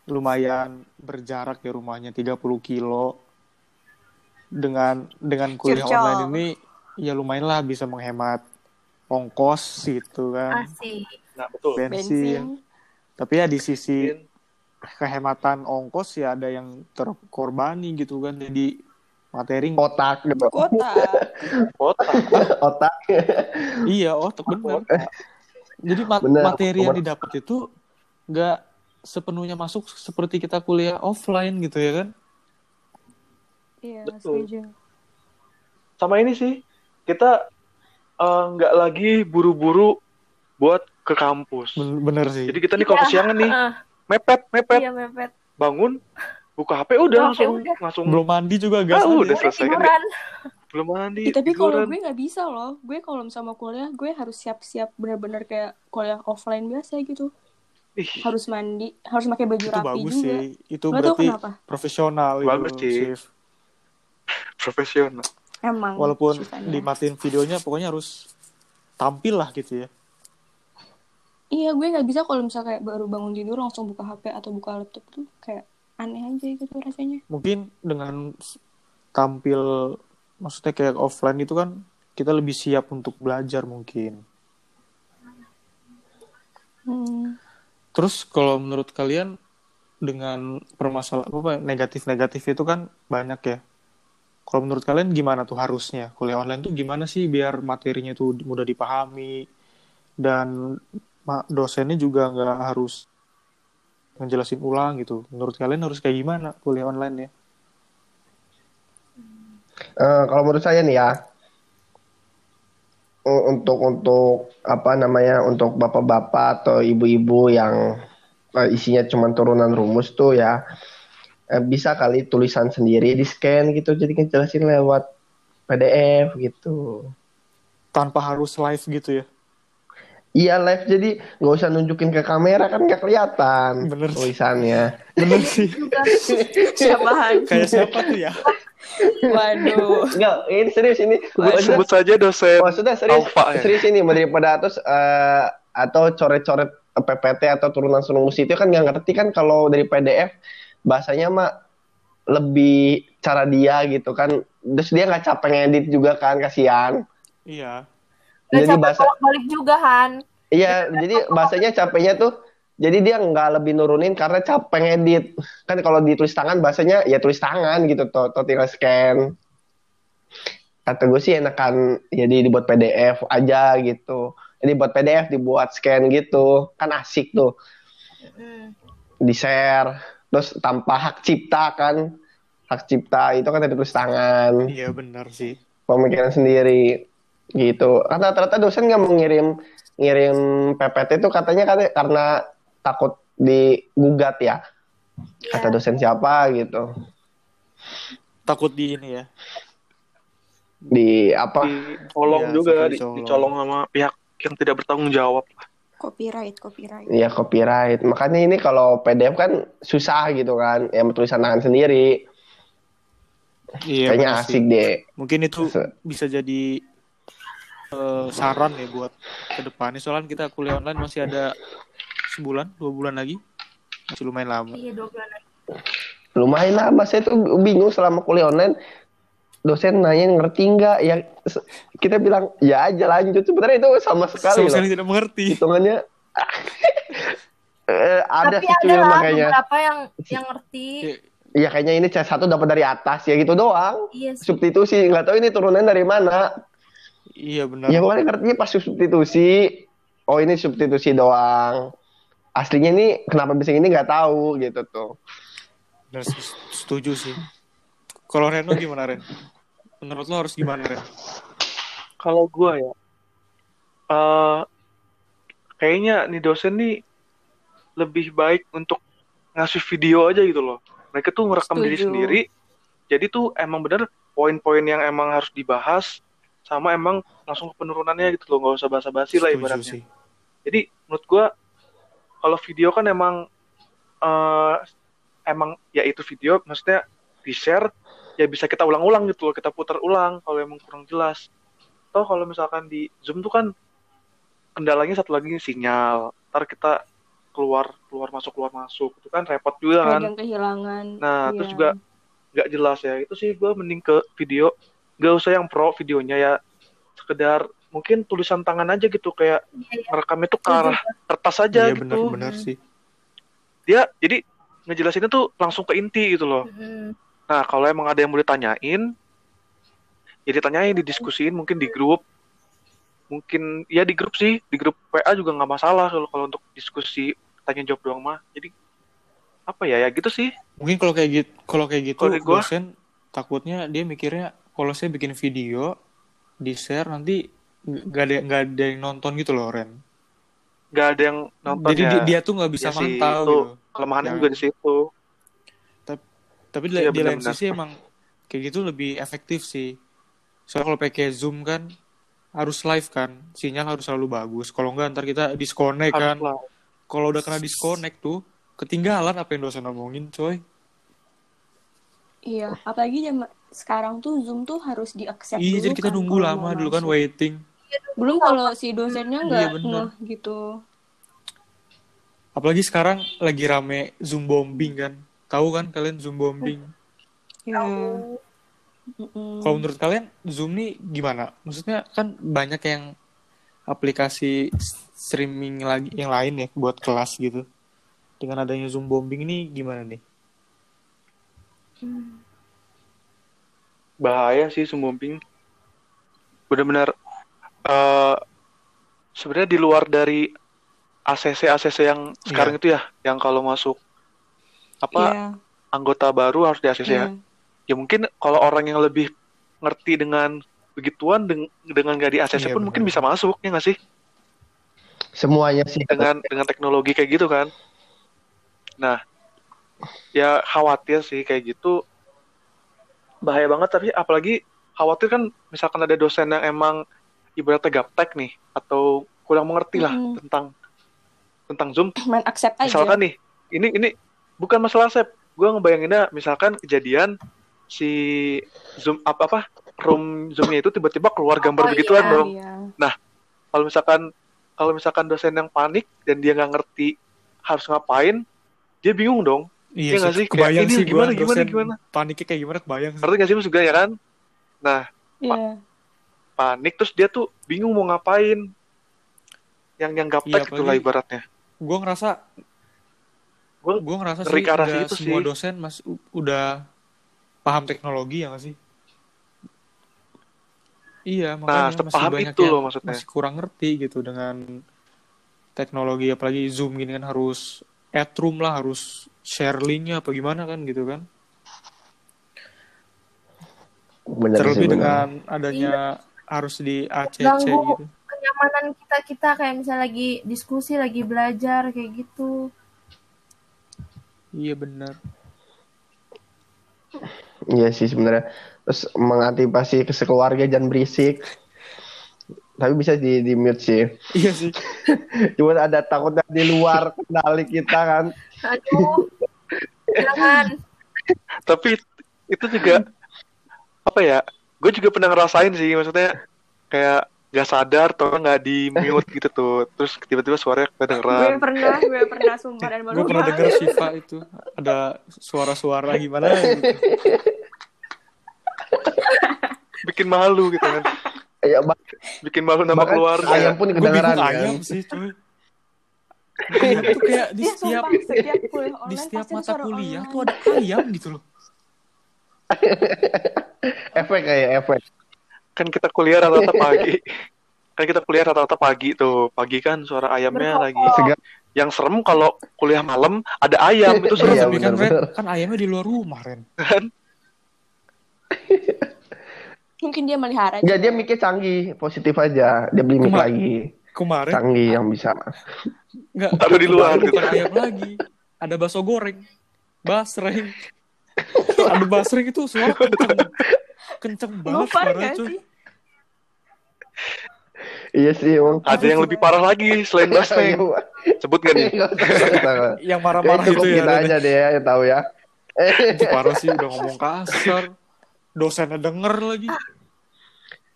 lumayan berjarak ya rumahnya 30 kilo dengan dengan kuliah Curcol. online ini ya lumayan lah bisa menghemat ongkos gitu kan Asik. nah betul bensin. bensin tapi ya di sisi kehematan ongkos ya ada yang terkorbani gitu kan jadi materi otak gitu. Kota kota otak. Iya otak bener. Jadi ma- Bener. materi yang didapat itu nggak sepenuhnya masuk seperti kita kuliah offline gitu ya kan? Iya Betul. setuju. Sama ini sih kita eh, nggak lagi buru-buru buat ke kampus. Ben- bener sih. Jadi kita nih kalau kesiangan nih Heeh, mepet mepet Iya mepet. bangun buka HP udah Oke, langsung udah. langsung belum mandi juga ah, gas udah aja. selesai kan Tiduran. belum mandi Ih, tapi kalau gue nggak bisa loh gue kalau sama kuliah gue harus siap-siap bener-bener kayak kuliah offline biasa gitu Ih, harus mandi harus pakai baju itu rapi bagus juga sih itu tahu berarti kenapa profesional Bagus, itu. Sif. profesional emang walaupun sisanya. dimatiin videonya pokoknya harus tampil lah gitu ya iya gue nggak bisa kalau misalnya kayak baru bangun tidur langsung buka HP atau buka laptop tuh kayak aneh aja gitu rasanya. Mungkin dengan tampil maksudnya kayak offline itu kan kita lebih siap untuk belajar mungkin. Hmm. terus kalau menurut kalian dengan permasalahan apa negatif-negatif itu kan banyak ya. Kalau menurut kalian gimana tuh harusnya? Kuliah online tuh gimana sih biar materinya tuh mudah dipahami dan dosennya juga nggak harus ngejelasin ulang gitu. Menurut kalian harus kayak gimana kuliah online ya Eh, kalau menurut saya nih ya untuk untuk apa namanya untuk bapak-bapak atau ibu-ibu yang eh, isinya cuma turunan rumus tuh ya eh, bisa kali tulisan sendiri di scan gitu jadi ngejelasin lewat PDF gitu. tanpa harus live gitu ya Iya live jadi nggak usah nunjukin ke kamera kan nggak kelihatan Bener sih. tulisannya. bener sih siapa kayak siapa tuh ya waduh Nggak, ini serius ini. sebut, sebut saja dosen Maksudnya serius, Alfa ya? serius ini daripada terus eh, atau coret-coret PPT atau turunan rumus itu kan nggak ngerti kan kalau dari PDF bahasanya mah lebih cara dia gitu kan. Terus dia nggak capek ngedit juga kan kasihan. iya Gak Jadi bahasa balik juga Han. iya jadi bahasanya capeknya tuh jadi dia nggak lebih nurunin karena capek ngedit. Kan kalau ditulis tangan bahasanya ya tulis tangan gitu tuh, tuh tinggal scan. Kata gue sih enakan jadi dibuat PDF aja gitu. Jadi buat PDF dibuat scan gitu. Kan asik tuh. Di share. Terus tanpa hak cipta kan. Hak cipta itu kan dari tulis tangan. iya bener sih Pemikiran sendiri. Gitu. Karena rata-rata dosen nggak mengirim ngirim PPT itu katanya kan karena takut digugat ya. Kata Iya. dosen siapa gitu. takut di ini ya Di apa? dicolong Iya, juga di- dicolong. sama pihak yang tidak bertanggung jawab Copyright, copyright. Ya copyright. Makanya ini kalau PDF kan susah gitu kan. Ya tulisan tangan sendiri. iya Kayaknya asik deh. mungkin itu bisa jadi eh, saran ya buat ke depannya soalnya kita kuliah online masih ada sebulan dua bulan lagi masih lumayan lama Iya dua bulan lagi. Lumayan lama. Saya tuh bingung selama kuliah online. dosen nanya ngerti nggak ya kita bilang ya aja lanjut sebenarnya itu sama sekali Sama sekali loh tidak mengerti. hitungannya eh, ada Tapi sih ada lah makanya beberapa yang yang ngerti. ya kayaknya ini C1 dapat dari atas ya gitu doang Iya sih. substitusi nggak tahu ini turunan dari mana Iya benar. ya pokoknya ngertinya pas substitusi oh ini substitusi doang aslinya ini kenapa bisa ini nggak tahu gitu tuh Benar, setuju sih. Kalau Reno gimana Ren? Menurut lo harus gimana Ren? Kalau gua ya, eh kayaknya nih dosen nih lebih baik untuk ngasih video aja gitu loh. Mereka tuh ngerekam diri Setuju. sendiri. Jadi tuh emang bener poin-poin yang emang harus dibahas sama emang langsung ke penurunannya gitu loh, nggak usah basa-basi lah ibaratnya. sih. Jadi menurut gua kalau video kan emang eh emang ya itu video maksudnya di share ya bisa kita ulang-ulang gitu loh, kita putar ulang kalau emang kurang jelas. Toh kalau misalkan di Zoom tuh kan kendalanya satu lagi sinyal. Ntar kita keluar keluar masuk keluar masuk itu kan repot juga kan. Kehilangan. Nah, Iya. terus juga nggak jelas ya. Itu sih gue mending ke video. Gak usah yang pro videonya ya. Sekedar mungkin tulisan tangan aja gitu kayak Iya, iya. ngerekam itu ke arah kertas aja Iya gitu. benar-benar sih. Dia jadi ngejelasinnya tuh langsung ke inti gitu loh. Mm-mm. Nah, kalau emang ada yang mau ditanyain, ya ditanyain, didiskusiin mungkin di grup. Mungkin ya di grup sih, di grup WA juga nggak masalah kalau kalau untuk diskusi tanya jawab doang mah. Jadi apa ya ya gitu sih. Mungkin kalau kayak gitu, kalau kayak gitu Kalau dari gua- dosen takutnya dia mikirnya kalau saya bikin video di share nanti nggak ada nggak ada yang nonton gitu loh Ren. Nggak ada yang nonton Jadi ya. dia, dia tuh nggak bisa Iya sih, mantau itu gitu. kelemahannya Ya. juga di situ. Tapi di, Iya, di lain benar-benar. sisi emang kayak gitu lebih efektif sih. Soalnya kalau pakai Zoom kan harus live kan, sinyal harus selalu bagus. Kalau enggak ntar kita disconnect kan. Harus. Kalau udah kena disconnect tuh ketinggalan apa yang dosen ngomongin, coy. Iya, apalagi zaman sekarang tuh Zoom tuh harus di-accept Iya, dulu jadi kita kan nunggu lama dulu kan masuk. waiting. Belum kalau si dosennya Iya, nggak bener. ngeh gitu. Apalagi sekarang lagi rame Zoom bombing kan. Tahu kan kalian Zoom bombing? Ya. Tahu. Mm-mm. Kalau menurut kalian Zoom nih gimana? Maksudnya kan banyak yang aplikasi streaming lagi yang lain ya buat kelas gitu. Dengan adanya Zoom bombing ini gimana nih? Bahaya sih sumbombing benar-benar eh sebenarnya di luar dari ACC ACC yang sekarang itu ya yang kalau masuk apa Iya. anggota baru harus di ACC ya Iya. ya mungkin kalau orang yang lebih ngerti dengan begituan deng- dengan gak di ACC Iya, pun mungkin benar. bisa masuk ya nggak sih? Semuanya sih. Dengan dengan teknologi kayak gitu kan. Nah ya khawatir sih kayak gitu bahaya banget tapi apalagi khawatir kan misalkan ada dosen yang emang ibaratnya gaptek nih atau kurang mengerti lah Mm-mm. tentang tentang Zoom Main accept aja. misalkan nih ini ini bukan masalah sep gue ngebayanginnya misalkan kejadian si zoom apa apa room zoomnya itu tiba-tiba keluar gambar Oh, begituan iya. dong Iya. kalau misalkan kalau misalkan dosen yang panik dan dia nggak ngerti harus ngapain dia bingung dong Iya nggak sih? Kayak, Kebayang ini sih gimana, gimana, gimana? Paniknya kayak gimana kebayang sih. ngerti nggak sih maksud gue ya kan nah Iya. panik terus dia tuh bingung mau ngapain yang yang Iya, gaptek gitu lah ibaratnya Gue ngerasa Gua gue ngerasa sih udah situ semua sih. dosen mas udah paham teknologi ya nggak sih? Iya, makanya masih sepaham banyak itu yang loh maksudnya. masih kurang ngerti gitu dengan teknologi apalagi Zoom gini kan harus add room lah, harus share linknya apa gimana kan gitu kan. bener sih Terlebih bener. dengan adanya harus di ACC Ganggu. gitu. kenyamanan kita kita kayak misalnya lagi diskusi lagi belajar kayak gitu Iya benar. Iya sih sebenarnya. Terus mengantisipasi ke sekeluarga jangan berisik. Tapi bisa di di mute sih. Iya sih. Cuma ada takutnya di luar kendali kita kan. aduh jangan. Tapi itu juga apa ya gue juga pernah ngerasain sih maksudnya kayak gak sadar atau nggak di mute gitu tuh. Terus tiba-tiba suaranya Gue kedengeran pernah, gue pernah sumpah dan baru Gue pernah denger Shiva itu ada suara-suara gimana gitu. bikin malu gitu kan. Ya, bikin malu nama keluarga. ayam pun gue kedengeran kan. ayam sih cuy tuh kayak di Iya, setiap sumpah, setiap kuliah di online setiap mata kuliah online. tuh ada ayam gitu loh efek kayak efek. kan kita kuliah rata-rata pagi kan kita kuliah rata-rata pagi tuh pagi kan suara ayamnya Berkokok. lagi Segar. yang serem kalau kuliah malam ada ayam itu serem Iya, kan Ren, kan ayamnya di luar rumah Ren Mungkin dia melihara. Enggak, dia mikir canggih, positif aja. Dia beli mic Kuma- lagi. kemarin Canggih yang bisa. Nggak. Taruh di luar, bukan gitu. ayam lagi. Ada bakso goreng. Basreng. Ada basreng itu suara kenceng. Kenceng banget Gopar suara cuy. sih? Iya sih, emang. ada yang lebih parah lagi selain basreng. sebut gak nih? Yang marah-marah itu ya kita aja deh ya, yang tahu ya. itu parah sih udah ngomong kasar. Dosennya denger lagi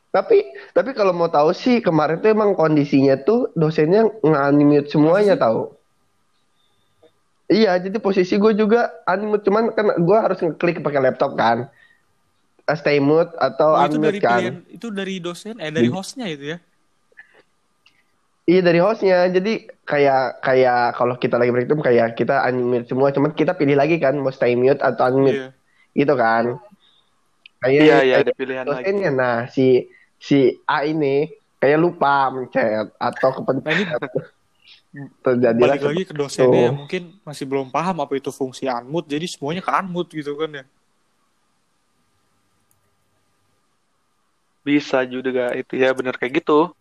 Tapi tapi kalau mau tahu sih kemarin tuh emang kondisinya tuh dosennya nge-unmute semuanya tahu. Iya, jadi posisi gue juga unmute cuman kan gue harus ngeklik pakai laptop kan. Eh, Stay mute atau Oh, itu dari unmute kan. pilihan itu dari dosen eh dari hostnya itu ya Iya dari hostnya, jadi kayak kayak kalau kita lagi break room kayak kita unmute semua, cuman kita pilih lagi kan mau stay mute atau unmute Iya. gitu kan. Kayak iya iya ada pilihan lagi dosennya, nah si si A ini kayak lupa mencet atau kepencet. Ini terjadilah balik lagi ke dosennya yang mungkin masih belum paham apa itu fungsi unmute jadi semuanya ke unmute gitu kan ya. Bisa juga itu ya bener kayak gitu.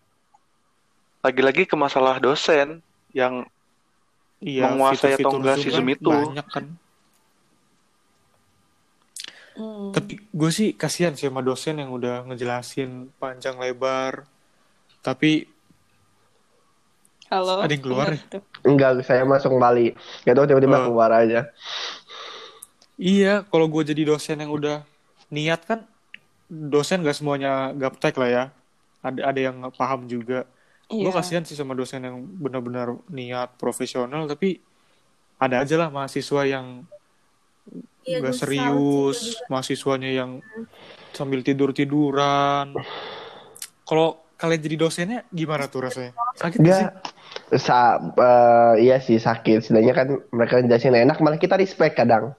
Lagi-lagi ke masalah dosen yang iya Menguasai atau enggak Zoom si kan itu. banyak kan Hmm. tapi gue sih kasihan sih sama dosen yang udah ngejelasin panjang lebar tapi Halo. Ada yang keluar ya? Enggak saya masuk Bali. Gak tahu tiba-tiba Oh. keluar aja. iya kalau gue jadi dosen yang udah niat kan dosen gak semuanya gaptek lah ya ada ada yang paham juga gue Iya. kasihan sih sama dosen yang benar-benar niat profesional tapi ada aja lah mahasiswa yang Iya, nggak serius mahasiswanya yang sambil tidur tiduran kalau kalian jadi dosennya gimana tuh rasanya sakit nggak. Sa eh, iya sih sakit. Setidaknya kan mereka jelasin enak, malah kita respect kadang.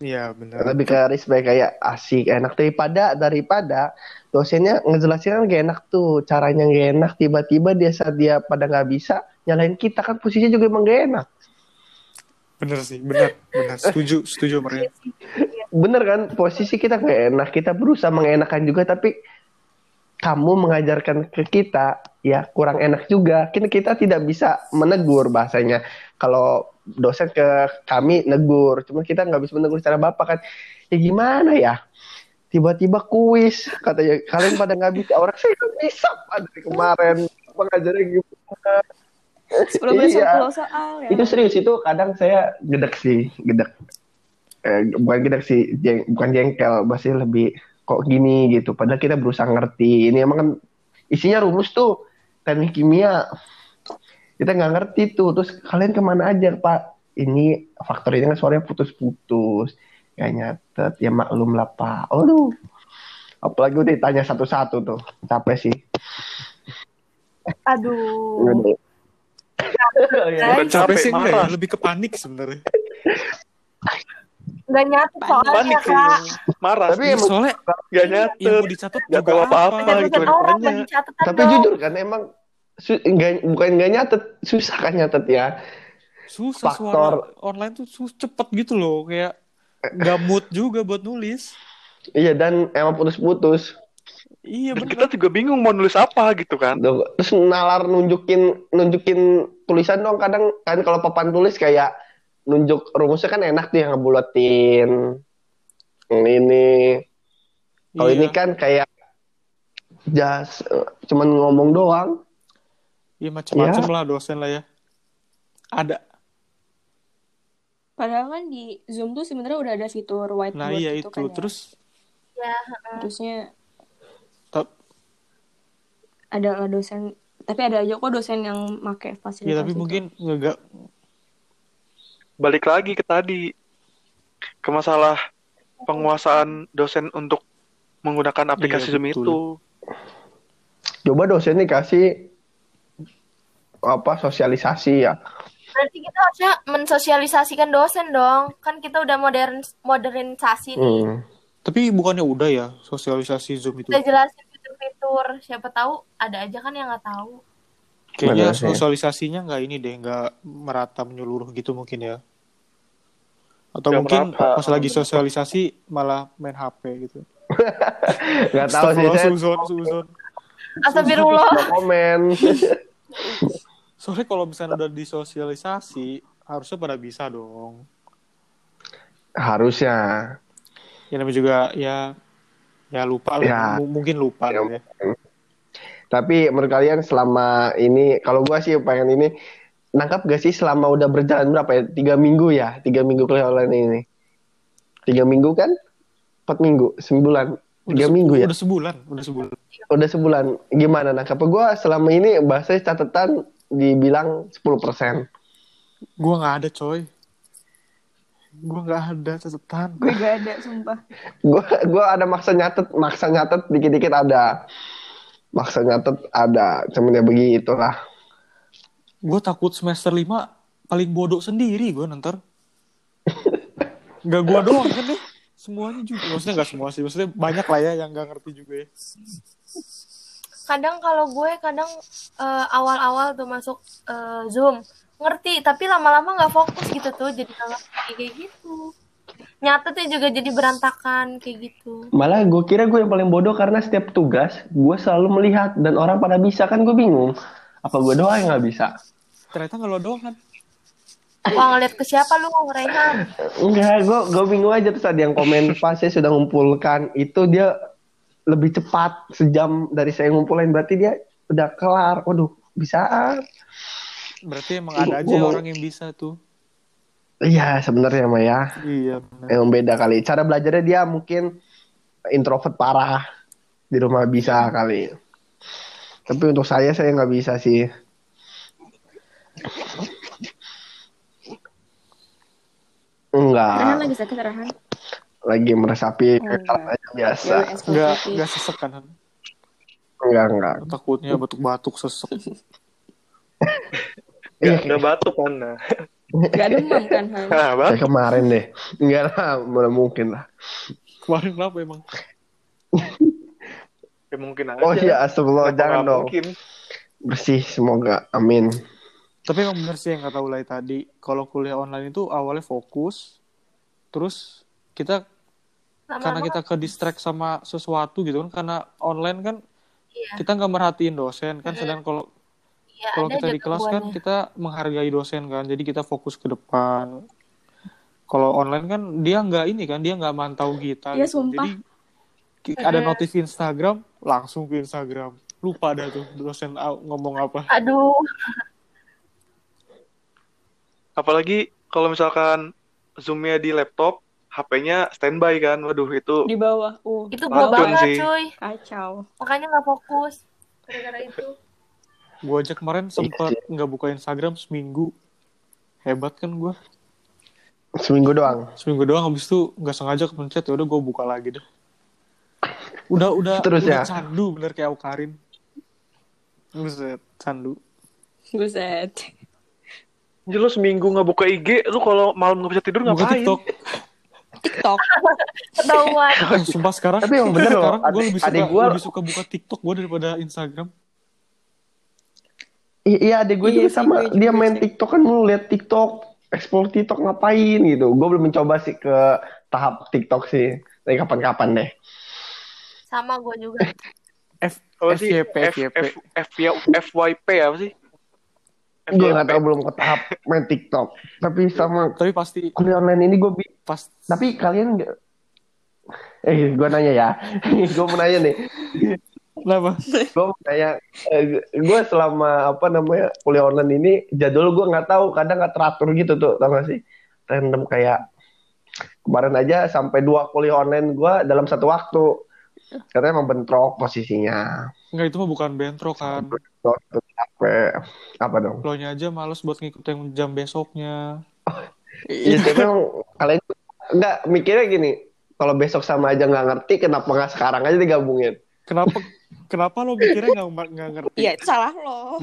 iya benar Lebih ke respect kayak asik, enak daripada daripada dosennya ngejelasin kan gak enak tuh, caranya gak enak. Tiba-tiba dia saat dia pada nggak bisa nyalain kita kan posisinya juga emang gak enak. Bener sih benar benar setuju setuju mereka Bener kan posisi kita gak enak, kita berusaha mengenakan juga tapi kamu mengajarkan ke kita ya kurang enak juga. Kita kita tidak bisa menegur bahasanya. Kalau dosen ke kami negur, cuma kita nggak bisa menegur secara bapak kan. Ya gimana ya? Tiba-tiba kuis katanya kalian pada nggak bisa. Orang saya nggak bisa Pak, dari kemarin mengajarnya gimana? Sebelum Iya. soal ya. Itu serius itu kadang saya gedek sih, gedek. Eh, bukan gedek sih, jeng, bukan jengkel, pasti lebih kok gini gitu. Padahal kita berusaha ngerti. Ini emang kan isinya rumus tuh teknik kimia. Kita nggak ngerti tuh. Terus kalian ke mana aja pak? Ini faktor ini kan suaranya putus-putus. Gak nyatet, ya maklum lah pak. Aduh. Apalagi udah ditanya satu-satu tuh. Capek sih. Aduh. Bukan capek sih enggak ya marah lebih ke panik sebenarnya. Nggak nyatet soalnya panik sih. Kak. marah. Tapi Iya, emang- soalnya gak yang nyatet mau dicatat juga tahu apa-apa apa gitu. Orang catatan Tapi dong. jujur kan emang su- nggak bukan nggak nyatet, susah kan nyatet ya. susah Faktor- suara online tuh sus cepet gitu loh. Kayak nggak mood juga buat nulis. Iya dan emang putus-putus. Iya dan bener kita juga bingung mau nulis apa gitu kan Terus nalar nunjukin nunjukin tulisan dong kadang kan kalau papan tulis kayak nunjuk rumusnya kan enak tuh yang ngebuletin. Yang ini. Kalau Iya. ini kan kayak eh, cuman ngomong doang. iya macam-macam Ya. lah dosen lah ya ada Padahal kan di Zoom tuh sebenarnya udah ada fitur whiteboard nah iya gitu itu kan ya. terus harusnya tap- ada dosen tapi ada aja kok dosen yang make fasilitas ya tapi itu. mungkin nggak balik lagi ke tadi ke masalah penguasaan dosen untuk menggunakan aplikasi Iya, Zoom betul. itu. Coba dosen nih kasih apa sosialisasi ya. Berarti kita harusnya mensosialisasikan dosen dong. Kan kita udah modern modernisasi nih. Hmm. Tapi bukannya udah ya sosialisasi Zoom itu? Kita jelasin fitur-fitur. Siapa tahu ada aja kan yang nggak tahu. Kayaknya sosialisasinya nggak ini deh, nggak merata menyeluruh gitu mungkin ya. Atau Nggak mungkin merata. pas lagi sosialisasi malah main HP gitu. Gak tahu sih saya suzon, suzon. Astagfirullah. komen. Soalnya kalau misalnya udah disosialisasi, harusnya pada bisa dong. Harusnya. Ya namanya juga ya ya lupa lah, Ya. M- mungkin lupa Ya. ya. Tapi menurut kalian selama ini, kalau gua sih pengen ini, nangkap gak sih selama udah berjalan berapa ya? Tiga minggu ya? Tiga minggu kuliah online ini. Tiga minggu kan? Empat minggu? Sebulan? Tiga se- minggu ya? Udah sebulan, udah sebulan. Udah sebulan. Gimana nangkap? Gua selama ini bahasa catatan dibilang 10%. Gua nggak ada coy. Gua nggak ada catatan. Gue gak ada, sumpah. Gua gua ada maksa nyatet, maksa nyatet dikit-dikit ada. Maksa nyatet ada. Cuman ya begitulah. Gue takut semester 5 paling bodoh sendiri gue nanti. Gak gue doang kan deh. Semuanya juga. Maksudnya gak semua sih. Maksudnya banyak lah ya yang gak ngerti juga ya. Kadang kalau gue kadang eh, awal-awal tuh masuk eh, Zoom ngerti tapi lama-lama nggak fokus gitu tuh jadi kalau kayak gitu nyatetnya juga jadi berantakan kayak gitu Malah gue kira gue yang paling bodoh karena setiap tugas gue selalu melihat dan orang pada bisa kan gue bingung. Apa gue doang yang nggak bisa? Ternyata gak lo doang kan. wah ngeliat ke siapa lu Rehan Enggak, gue gue bingung aja terus ada yang komen pas saya sudah ngumpulkan itu dia lebih cepat sejam dari saya ngumpulin berarti dia udah kelar. Waduh, bisa. Berarti emang ada aja Ngomong- orang yang bisa tuh. Iya sebenarnya mah ya. Iya benar. Emang beda kali. Cara belajarnya dia mungkin introvert parah di rumah bisa kali. Tapi untuk saya saya nggak bisa sih. Enggak, Rehan lagi sakit Rehan. lagi meresapi Oh, enggak. aja biasa. Ya, es Gak, putih. gak sesek kan. Enggak, enggak. Takutnya batuk-batuk sesek. Iya, Gak, gak batuk kan? Nah, Gak demam kan Han? Nah, kayak kemarin deh. Enggak lah, mana mungkin lah. Kemarin kenapa emang? Ya, mungkin aja. Oh iya, astagfirullah, jangan dong. Mungkin. Bersih, semoga. Amin. Tapi emang bener sih yang kata Ulay tadi. Kalau kuliah online itu awalnya fokus. Terus kita karena lama-lama kita ke distract sama sesuatu gitu kan karena online kan Iya. kita nggak merhatiin dosen kan sedang kalau ya, kalau ada kita di kelas kan kita menghargai dosen kan jadi kita fokus ke depan kalau online kan dia nggak ini kan dia nggak mantau kita Iya, gitu. sumpah. jadi ada notif Instagram langsung ke Instagram lupa dah tuh dosen ngomong apa aduh Apalagi kalau misalkan zoomnya di laptop, HP-nya standby kan. Waduh, itu Di bawah. Uh, itu gua banget sih. cuy kacau. makanya nggak fokus gara-gara itu gue aja kemarin sempat nggak buka Instagram seminggu hebat kan gue Seminggu doang. seminggu doang habis itu nggak sengaja kepencet ya udah gue buka lagi deh udah udah Terus udah ya? candu bener kayak Aukarin Buset, candu Buset. Jadi lu seminggu nggak buka IG, lu kalau malam nggak bisa tidur buka ngapain? TikTok TikTok. ketahuan eh, sumpah sekarang Tapi emang bener loh, sekarang gue lebih suka gua- lebih suka buka TikTok gue daripada Instagram iya, adek gue Iya juga sama. gue juga Dia main sih. TikTok kan mulu liat TikTok, explore TikTok ngapain gitu. Gue belum mencoba sih ke tahap TikTok sih. Tapi kapan-kapan deh. sama gue juga F Apa sih? FYP F, FYP F, F, FYP apa sih? Gue FYP. nggak tahu belum ke tahap main TikTok. Tapi sama tapi pasti kuliah online ini gue bi- pas Tapi kalian? Eh, gue nanya ya. gue mau nanya nih. Kenapa Gue nanya. gue selama apa namanya kuliah online ini jadwal gue nggak tahu. Kadang nggak teratur gitu tuh, tau gak sih? Random kayak kemarin aja sampai dua kuliah online gue dalam satu waktu. Katanya emang bentrok posisinya. nggak itu mah bukan bentrok kan Waktu capek. Apa dong? lo nya aja males buat ngikutin jam besoknya Iya, tapi emang kalian nggak mikirnya gini. kalau besok sama aja nggak ngerti kenapa nggak sekarang aja digabungin Kenapa kenapa lo mikirnya nggak nggak ngerti? Iya, itu salah lo.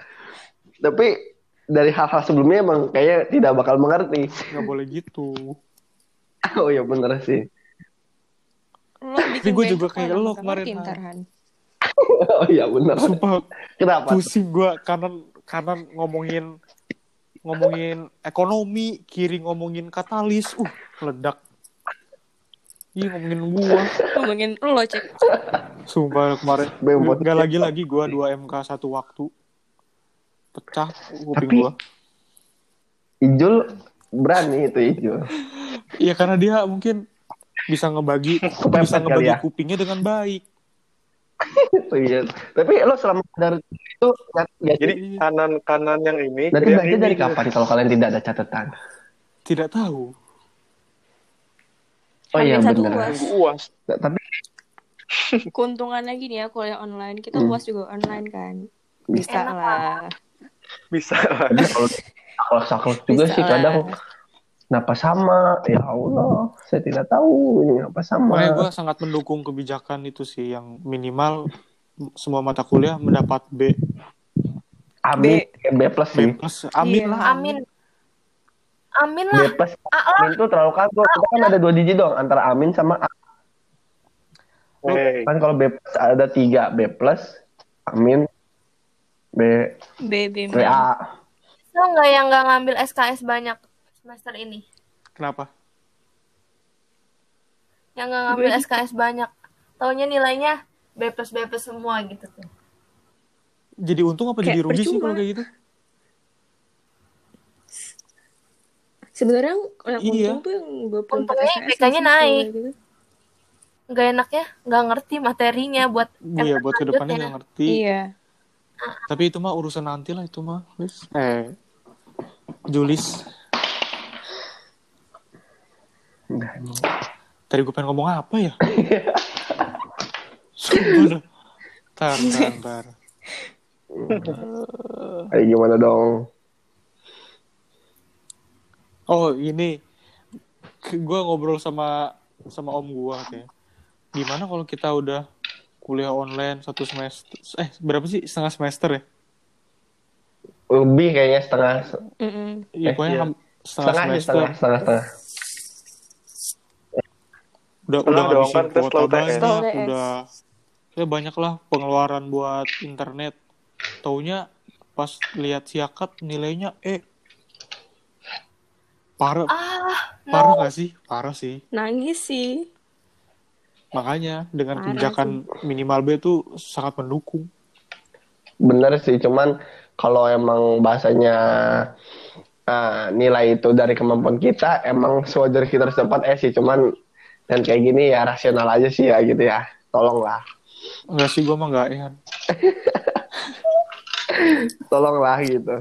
tapi dari hal-hal sebelumnya emang kayaknya tidak bakal mengerti Nggak boleh gitu. oh iya bener sih Lo bikin gue juga kayak lo kemarin, Han. oh iya bener Sumpah kenapa pusing gue kanan kanan ngomongin ngomongin ekonomi, kiri ngomongin katalis, uh ledak. Ih ngomongin gua, Ngomongin lo, Cek. sumpah kemarin Bembot. gak lagi lagi gua 2 MK satu waktu pecah kuping Tapi- gua. Ijul berani itu Ijul Iya karena dia mungkin bisa ngebagi Kepepet bisa ngebagi ya. kupingnya dengan baik. Iya. Tapi lo selama dari itu nggak nggak- Jadi kanan kanan yang ini. berarti belajar dari kapan kalau kalian tidak ada catatan? Tidak tahu. Oh iya benar. UAS. Nah, Tapi Keuntungannya gini ya, kuliah online. Kita Hmm. UAS juga online kan. Bisa Enak lah. Bisa. tapi kalau kalau saklek juga Bisa sih lah. kadang kenapa sama? Ya Allah, saya tidak tahu ini apa sama. Makanya gue sangat mendukung kebijakan itu sih yang minimal semua mata kuliah mendapat B. Amin, B plus B plus. Amin Iya. lah. Amin. Amin B lah. plus. A lah. Amin tuh terlalu kaku. Kita kan ada dua digit dong antara Amin sama A. Hey. Kan kalau B plus ada tiga B plus, Amin, B, B, B, B A. Bisa nggak yang nggak ngambil SKS banyak semester ini? Kenapa? Yang nggak ngambil Gue- SKS banyak. Taunya nilainya B plus B plus semua gitu tuh. Jadi untung apa Kayak jadi rugi sih percuma. kalau kayak gitu? Sebenarnya yang Iya. untung tuh yang 24 Untungnya SKS IPK-nya naik. gitu. Nggak enaknya nggak ngerti materinya buat Iya buat ke depannya nggak ngerti. Iya. Tapi itu mah urusan nanti lah itu mah. Wis. Eh, Julis. Tadi gue pengen ngomong apa ya? Tar, tar, tar. Kayak gimana dong? Oh ini, gue ngobrol sama sama om gue kayak, gimana kalau kita udah kuliah online satu semester, eh berapa sih setengah semester ya? Lebih kayaknya setengah, Mm-mm. Iya, Eh, pokoknya iya. setengah setengah semester. setengah, setengah, setengah. udah Setengah udah dong, ngabisin kan kuota banyak UTS. udah ya banyak lah pengeluaran buat internet taunya pas lihat siakat nilainya eh parah Ah, parah gak sih parah sih Nangis sih. makanya dengan Parah kebijakan minimal B itu sangat mendukung Bener sih, cuman kalau emang bahasanya ah, nilai itu dari kemampuan kita, emang sewajar kita harus dapat S sih. Cuman dan kayak gini ya rasional aja sih ya gitu ya. Tolonglah, enggak sih gue mah enggak ya tolonglah gitu.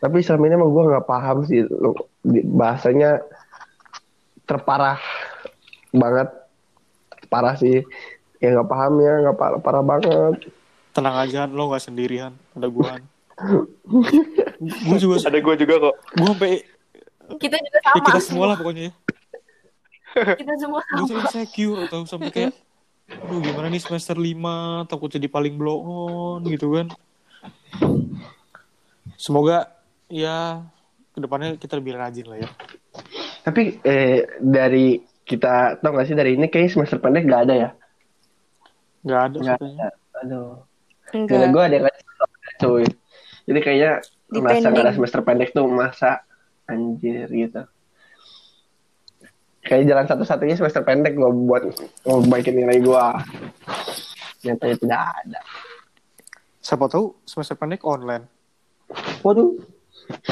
Tapi selama ini emang gue nggak paham sih bahasanya terparah banget, parah sih. Ya nggak paham ya, nggak parah, parah banget. tenang aja lo nggak sendirian ada gua gue juga Ada gue juga kok. gue sampai kita juga ya sama. kita semua lah pokoknya ya Kita semua gue sama. tuh insecure atau sampai kayak aduh gimana nih semester 5 takut jadi paling blow on gitu kan semoga ya ke depannya kita lebih rajin lah ya Tapi eh, dari kita tau gak sih dari ini kayak semester pendek gak ada ya? nggak ada Nggak katanya Aduh. Enggak. Gue ada yang cuy. Jadi kayaknya masa nggak ada semester pendek tuh masa anjir gitu. Kayak jalan satu-satunya semester pendek gue buat ngebaikin nilai gue. Nyatanya tidak ada. siapa tahu semester pendek online Waduh.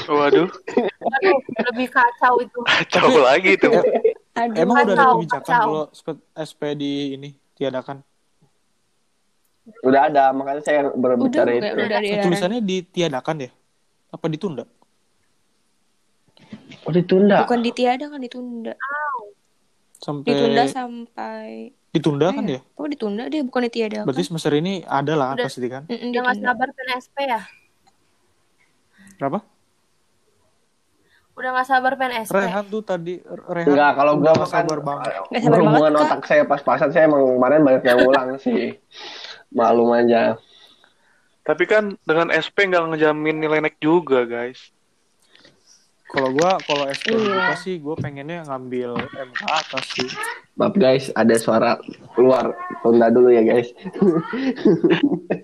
Waduh, Aduh, lebih kacau itu. kacau lagi tuh. Aduh. emang udah ada Kacau, kebijakan kacau. kalau SP, SP di ini tiadakan Udah ada, makanya saya baru Udah, udah, itu. udah di Eh, tulisannya ditiadakan ya apa ditunda Oh ditunda. Bukan ditiada kan ditunda. sampai Ditunda sampai ditunda kan ya Oh ditunda dia bukan ditiada. berarti semester ini ada lah Udah. pasti kan Udah nggak sabar PNSP ya? berapa Udah nggak sabar pengen SP. Rehan tuh tadi Rehan Enggak, kalau udah gua nggak kan sabar banget. Nggak sabar berhubungan banget, otak saya pas-pasan saya emang kemarin banyak yang ulang sih. Malum aja. Tapi kan dengan SP nggak ngejamin nilai naik juga, guys. Kalau gua kalau SP Iya. gua sih gua pengennya ngambil MK atas sih. Maaf guys, ada suara keluar. Tunda dulu ya guys.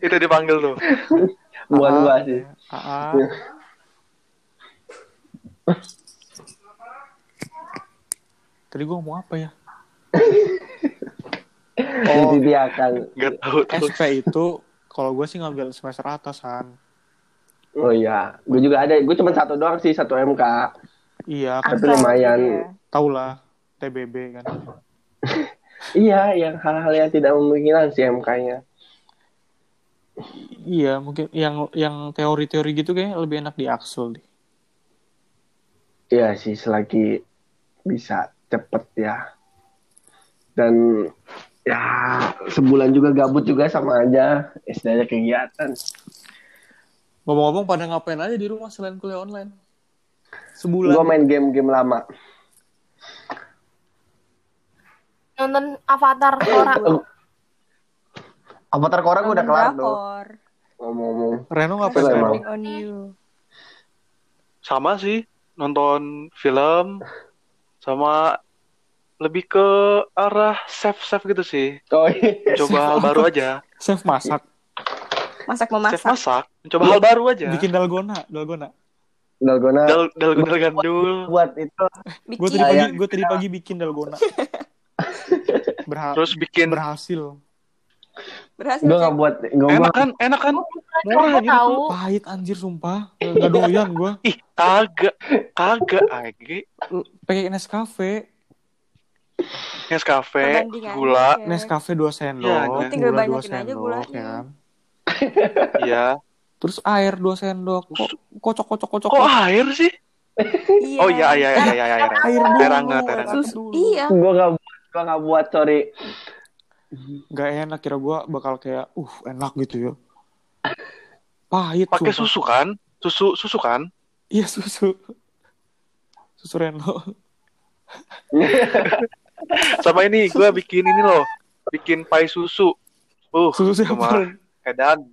Itu dipanggil tuh. Bukan Ah, gua sih. AA. Tadi gua ngomong apa ya? Oh, Jadi dia akan. Tahu. SP itu kalau gue sih ngambil semester atasan. Oh iya, gue juga ada. Gue cuma satu doang sih, satu MK. Iya, kan Tapi lumayan. tau lah TBB kan. Iya, yang hal-hal yang tidak memungkinkan sih MK-nya. Iya, mungkin yang yang teori-teori gitu kayaknya lebih enak di Axel deh. Iya sih, selagi bisa cepet ya. Dan ya sebulan juga gabut juga sama aja. Istilahnya kegiatan. Ngomong-ngomong pada ngapain aja di rumah selain kuliah online? Sebulan. Gue main game-game lama. Nonton Avatar Korra. Avatar Korra gue udah kelar tuh. Ngomong-ngomong. Reno ngapain Reno? on you. Sama sih, nonton film sama lebih ke arah save-save gitu sih. Oh iya. Coba hal baru aja. Chef masak, Masak Save memasak. masak, mencoba hal baru aja. bikin dalgona, dalgona. Dalgona Dal dal gundal gandul. buat itu Gue tadi pagi, gue tadi pagi bikin dalgona. Berha- Terus bikin berhasil. Berhasil. gue nggak buat gue enak kan, enak kan? Murah gitu. tahu. Pahit anjir sumpah. Gak doyan gue. Ih, kagak, kagak age. Pakai Nescafe. Nescafe, gula. Nescafe 2 sendok. Iya, gula tinggal 2 banyakin aja sendok, gulanya. ya kan. ya. Terus air 2 sendok. Kok kocok kocok kocok. Kok air sih? Iya. Oh iya, iya, iya, iya, iya, iya. Air Air dulu. hangat, air hangat. Susu. Iya. gue nggak gue nggak buat sorry Gak enak kira gue bakal kayak uh enak gitu ya. Pahit Pakai susu kan? Susu, susu kan? Iya susu. Susu Reno. Sama ini, gue bikin ini loh, bikin pai susu. Uh, Susu siapa? edan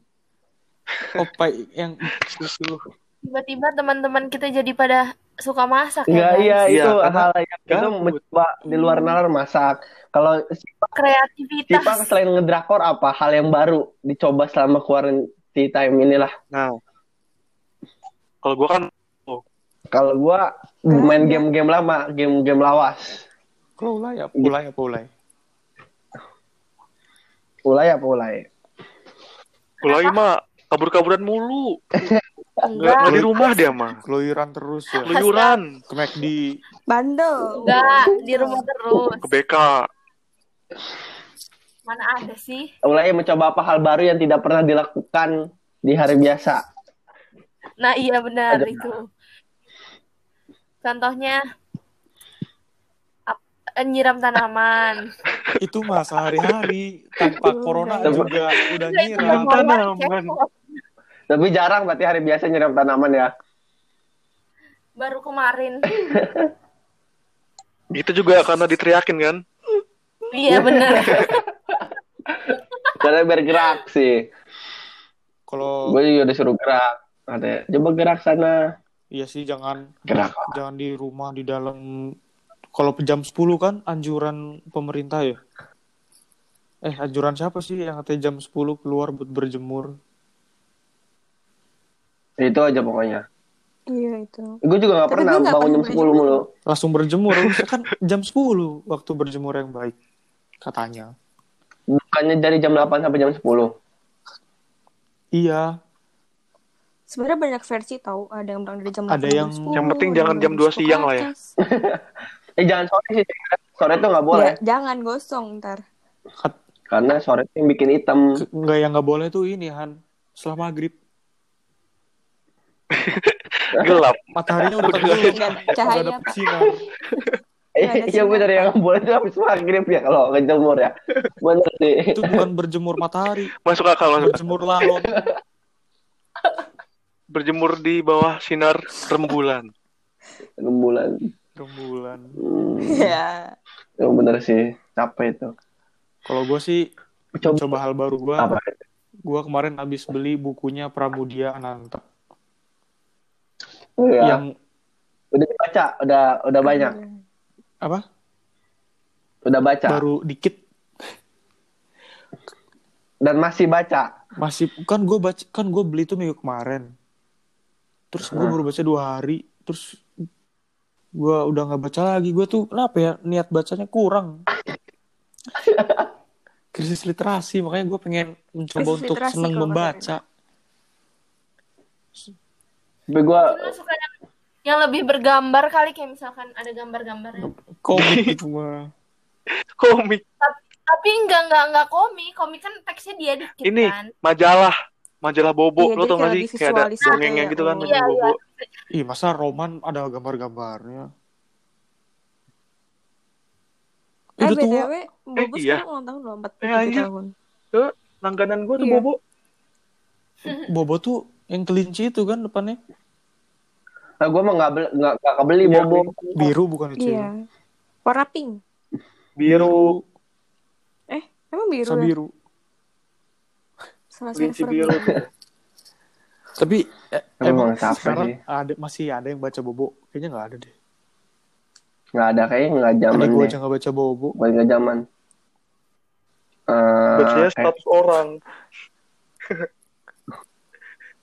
Opai yang susu. Tiba-tiba teman-teman kita jadi pada suka masak ya. Enggak guys? iya Iya, itu karena hal yang itu gabut. mencoba di luar nalar masak. Kalau Kreativitas. Sipa selain ngedrakor apa hal yang baru dicoba selama quarantine time inilah. Nah, kalau gue kan Kalau gua main game-game lama, game-game lawas. Kalau ulai apa ulai apa ulai? Ulai apa ulai? mulai mah kabur-kaburan mulu. Nggak, Enggak. nggak di rumah dia mah. Keluyuran terus ya. Keluyuran Ke McD. Bandel. Enggak, di rumah terus. ke BK. Mana ada sih? Ulai mencoba apa hal baru yang tidak pernah dilakukan di hari biasa. Nah, iya benar Ada. itu. Contohnya eh, nyiram tanaman. Itu mah sehari-hari tanpa corona Tapi- juga udah nyiram. tanaman. Tapi jarang berarti hari biasa nyiram tanaman ya. Baru kemarin. Itu juga karena diteriakin kan. Iya benar. Karena bergerak sih. Kalau Gue juga disuruh gerak. Ada, coba gerak sana. iya sih jangan Gerak. jangan di rumah di dalam kalau jam 10 kan anjuran pemerintah ya. Eh, anjuran siapa sih yang katanya jam 10 keluar buat berjemur? Itu aja pokoknya. Iya itu. Gue juga gak Tapi pernah gue nggak bangun jam pernah 10 mulu. Langsung berjemur, kan jam 10 waktu berjemur yang baik katanya. Bukannya dari jam 8 sampai jam 10. Iya, Sebenarnya banyak versi tahu. Ada yang bilang dari jam Ada 8 yang- jam 10, Yang penting ada jangan jam 2 suka siang lah ya. Eh jangan sore sih. Sore tuh gak boleh. Ya, jangan gosong ntar. Karena sore tuh yang bikin hitam. Ke- nggak yang nggak boleh tuh ini Han setelah maghrib Gelap. mataharinya udah Nggak nggak cahaya, ada sinar Nggak ada Iya sinar, bener yang boleh tuh habis maghrib ya kalau ngejemur ya. Bener sih. itu bukan berjemur matahari. Masuk akal, masuk berjemur lalon Berjemur di bawah sinar rembulan. rembulan. Rembulan. Hmm. ya bener sih capek itu. Kalau gue sih coba, coba hal baru gue apa? Gue kemarin habis beli bukunya Pramudia Ananta. Oh, ya. yang udah baca udah udah banyak apa? Udah baca? Baru dikit. Dan masih baca? Masih kan gue baca kan gue beli tuh minggu kemarin. Terus gue baru baca dua hari. Terus gue udah nggak baca lagi. Gue tuh kenapa ya? Niat bacanya kurang. Krisis literasi. Makanya gue pengen mencoba Krisis untuk seneng membaca. tapi gue yang, yang lebih bergambar kali kayak misalkan ada gambar-gambarnya. komik itu mah komik Tapi enggak enggak enggak komik, komik kan teksnya dia dikit Ini. kan. majalah majalah bobo Iya, lo tau gak kayak sih kayak ada visualis gitu dongengnya ya. gitu kan majalah Iya, bobo ih masa roman ada gambar-gambarnya eh itu tuh btw Bobo iya. sekarang ulang tahun loh 47 Eh, anjir. tahun langganan gue tuh Iya. bobo bobo tuh yang kelinci itu kan depannya nah, gue mah nggak beli nggak nggak kebeli Iya, bobo biru bukan itu iya. warna pink. Biru. Emang biru Sa ya? biru. Server biru. tapi eh, emang emang capek sekarang sih. ada masih ada yang baca bobo? Kayaknya nggak ada deh. Nggak ada kayaknya nggak zaman gue aja nggak baca bobo. Bukan nggak zaman. Eh, bacanya kayak- status orang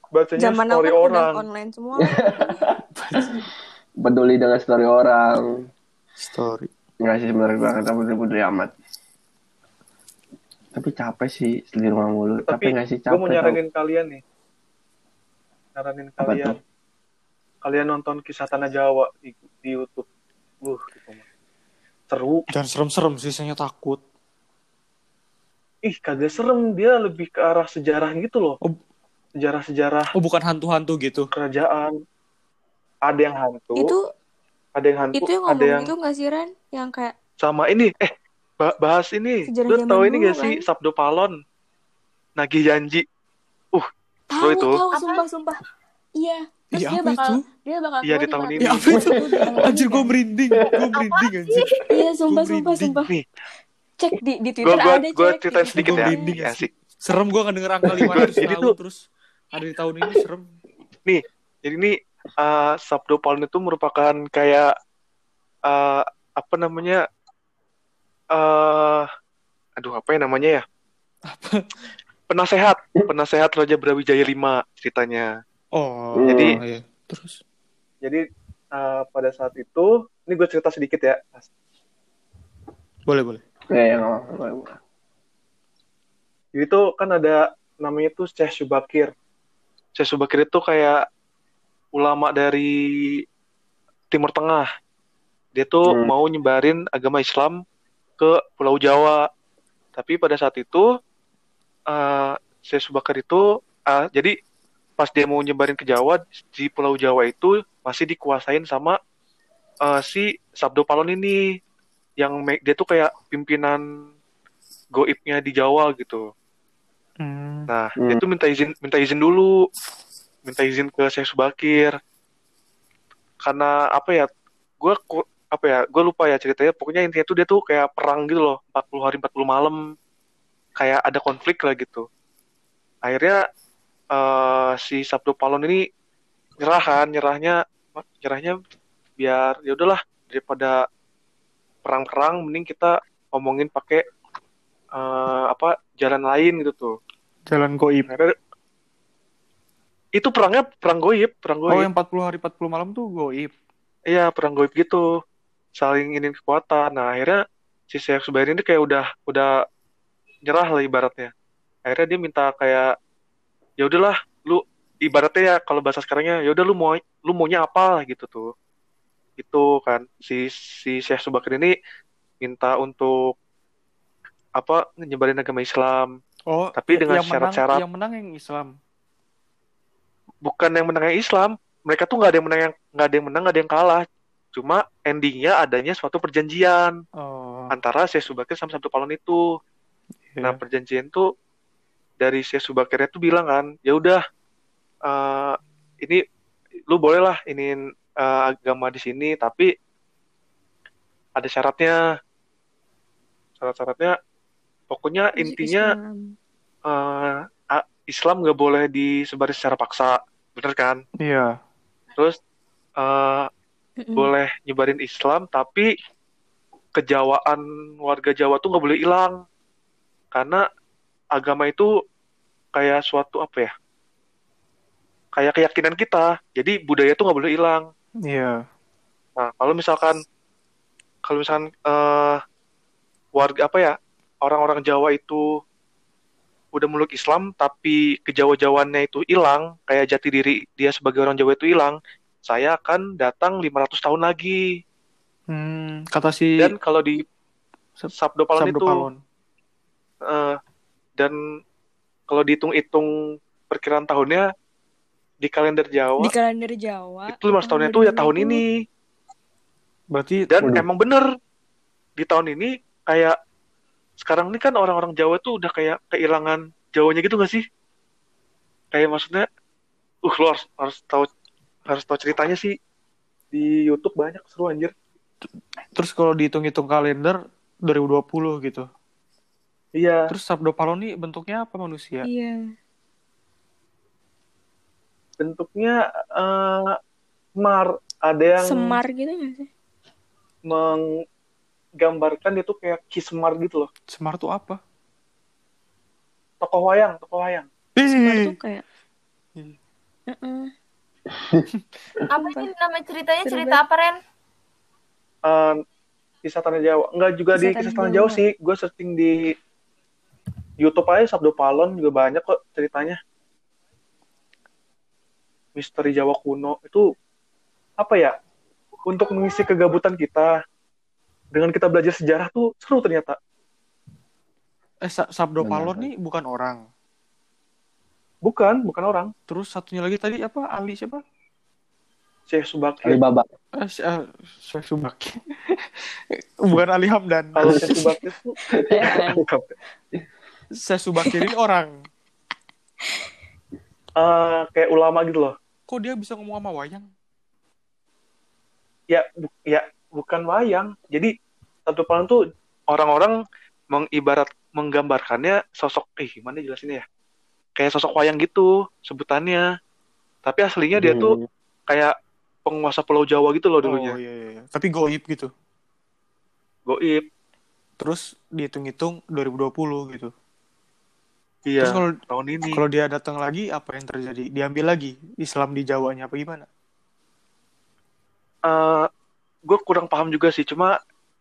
bacanya zaman story udah orang. online semua. Peduli dengan story orang. Story. Nggak sih sebenarnya gue kata peduli peduli amat. Tapi capek sih di rumah mulu. Tapi capek nggak sih gue capek mau tau. nyaranin kalian nih. Nyaranin Apa kalian. tuh? kalian nonton kisah tanah Jawa di, di YouTube. Uh gitu mah. seru. Jangan serem-serem sih saya takut. Ih kagak serem. Dia lebih ke arah sejarah gitu loh. Oh. Sejarah-sejarah oh bukan hantu-hantu gitu. kerajaan. Ada yang hantu itu ada yang hantu itu yang ada ngomong yang itu nggak sih Ren? Yang kayak sama ini eh ba- bahas ini. Sejarah lu tahu ini gak sih kan? Sabdo Palon? Nagih janji. Tahu itu. tahu sumpah sumpah. Iya terus Iya, dia bakal itu? dia bakal Iya, keluar di tahun ini. ya apa itu? Anjir gue merinding gue merinding anjir. Iya sumpah Gua sumpah sumpah nih. Cek di di gue Twitter gue ada gue cek. ceritain di sedikit Gua ya. merinding. Ya sih. sih serem gue nggak denger angka 500 Jadi tahun tuh- terus ada di tahun ini serem. Jadi ini eh, Sabdo Palon itu merupakan kayak eh, apa namanya eh aduh apa ya namanya ya? Penasehat penasehat Raja Brawijaya V ceritanya. Oh Jadi- iya. terus? jadi eh, pada saat itu ini gue cerita sedikit ya. Boleh boleh. Ya, ya, nggak apa-apa. Jadi itu kan ada namanya tuh Syekh Subakir. Syekh Subakir itu kayak ulama dari Timur Tengah. Dia tuh Hmm. mau nyebarin agama Islam ke Pulau Jawa. Tapi pada saat itu eh Syekh Subakir itu ah, jadi pas dia mau nyebarin ke Jawa di Pulau Jawa itu masih dikuasain sama eh, si Sabdo Palon ini yang dia tuh kayak pimpinan goibnya di Jawa gitu. Hmm. Nah, Hmm. dia tuh minta izin minta izin dulu. Minta izin ke Syekh Subakir. Karena apa ya? Gua ku- apa ya? Gue lupa ya ceritanya. Pokoknya intinya tuh dia tuh kayak perang gitu loh, 40 hari 40 malam. Kayak ada konflik lah gitu. Akhirnya eh, si Sabdo Palon ini nyerah kan, nyerahnya nyerahnya biar ya udahlah daripada perang-perang mending kita ngomongin pakai eh, apa jalan lain gitu tuh. Jalan goib itu perangnya perang goib, perang goib. oh yang 40 hari 40 malam tuh goib Iya, perang goib gitu. Saling ingin kekuatan. Nah, akhirnya si Syekh Subairi ini kayak udah udah nyerah lah ibaratnya. Akhirnya dia minta kayak ya udahlah, lu ibaratnya ya kalau bahasa sekarangnya ya udah lu mau lu maunya apa gitu tuh. Itu kan si si Syekh Subakir ini minta untuk apa nyebarin agama Islam oh Tapi dengan yang menang syarat-syarat. yang menang yang Islam bukan yang menangnya Islam mereka tuh nggak ada yang menang yang nggak ada yang menang nggak ada yang kalah cuma endingnya adanya suatu perjanjian oh antara Syekh Subakir sama Sabtu Palon itu iya. nah perjanjian tuh dari Syekh Subakirnya tuh bilang kan ya udah eh, ini lu boleh lah ini eh, agama di sini tapi ada syaratnya syarat-syaratnya pokoknya intinya Islam. Eh, a- Islam nggak boleh disebarin secara paksa bener kan Iya. terus eh, Mm-mm. boleh nyebarin Islam tapi kejawaan warga Jawa tuh nggak boleh hilang karena agama itu kayak suatu apa ya kayak keyakinan kita jadi budaya tuh nggak boleh hilang Iya. nah kalau misalkan kalau misalkan eh, warga apa ya orang-orang Jawa itu udah meluk Islam tapi kejawa-jawaannya itu hilang kayak jati diri dia sebagai orang Jawa itu hilang saya akan datang 500 tahun lagi Hmm, kata si dan kalau di Sabdo Palon Sabdo itu Palon. eh, dan kalau dihitung-hitung perkiraan tahunnya di kalender Jawa Di kalender Jawa. itu 500 tahunnya itu ya tahun 2020. ini Berarti dan Waduh. emang bener di tahun ini kayak sekarang ini kan orang-orang Jawa tuh udah kayak kehilangan Jawanya gitu gak sih kayak maksudnya uh lo harus harus tahu harus tahu ceritanya sih di YouTube banyak seru anjir terus kalau dihitung-hitung kalender 2020 gitu. iya Terus Sabdo Palon ini bentuknya apa manusia? Iya. bentuknya eh mar ada yang Semar gitu gak sih? Menggambarkan itu kayak kismar gitu loh. Semar tuh apa? tokoh wayang tokoh wayang. Semar tuh kayak. Apa ini nama ceritanya? Cerita apa Ren? Eh, kisah tanah Jawa. Enggak juga di Kisah Tanah kisah tanah Jawa. Jawa sih. Gue searching di YouTube aja Sabdo Palon juga banyak kok ceritanya. Misteri Jawa kuno. Itu apa ya? Untuk mengisi kegabutan kita dengan kita belajar sejarah tuh seru ternyata eh Sa- Sabdo Benar. Palon nih bukan orang. bukan bukan orang Terus satunya lagi tadi apa? Ali siapa? Syekh Subaki Alibaba. Eh, si- eh, Syekh Subaki. bukan Ali Hamdan. kalau Syekh Subaki tuh Syekh Subaki ini orang. eh, kayak ulama gitu loh Kok dia bisa ngomong sama wayang? ya bu- ya bukan wayang jadi Sabdo Palon tuh orang-orang mengibarat menggambarkannya sosok eh gimana jelasinnya ya kayak sosok wayang gitu sebutannya tapi aslinya dia tuh Hmm. kayak penguasa Pulau Jawa gitu loh Oh dulunya iya, iya, iya. Tapi goib gitu. goib Terus dihitung-hitung 2020 gitu. iya Terus kalau tahun ini kalau dia datang lagi apa yang terjadi? Diambil lagi Islam di Jawanya apa gimana? Gue kurang paham juga sih cuma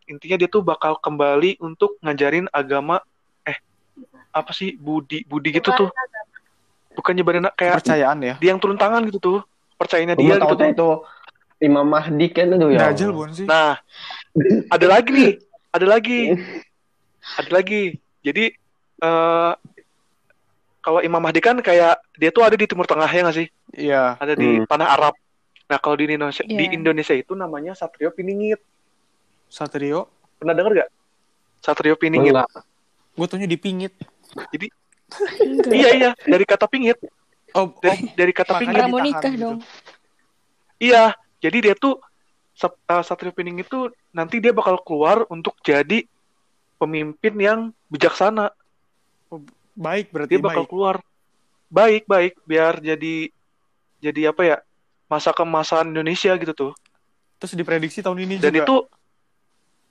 intinya dia tuh bakal kembali untuk ngajarin agama eh apa sih budi budi gitu tuh bukan nyebarin kayak Kepercayaan ya. dia yang turun tangan gitu tuh percayanya dia gitu tuh itu Imam Mahdi kan itu ya. Dajjal bukan sih? Nah, ada lagi nih, ada lagi, ada lagi. Jadi eh kalau Imam Mahdi kan kayak dia tuh ada di Timur Tengah ya nggak sih? Iya. Ada di Hmm. tanah Arab. Nah kalau di Indonesia, di Iya. Indonesia itu namanya Satrio Piningit. Satrio. Pernah denger gak? Satrio Piningit. Gue taunya dipingit. Enggak. Iya iya, dari kata pingit, Oh, dari dari kata makanya pingit. Ditahan nikah gitu. dong. Iya, jadi dia tuh Sat- eh, Satrio Piningit itu nanti dia bakal keluar untuk jadi pemimpin yang bijaksana. baik berarti dia bakal baik. keluar baik baik biar jadi jadi apa ya masa kemasan Indonesia gitu tuh. Terus diprediksi tahun ini dan juga. itu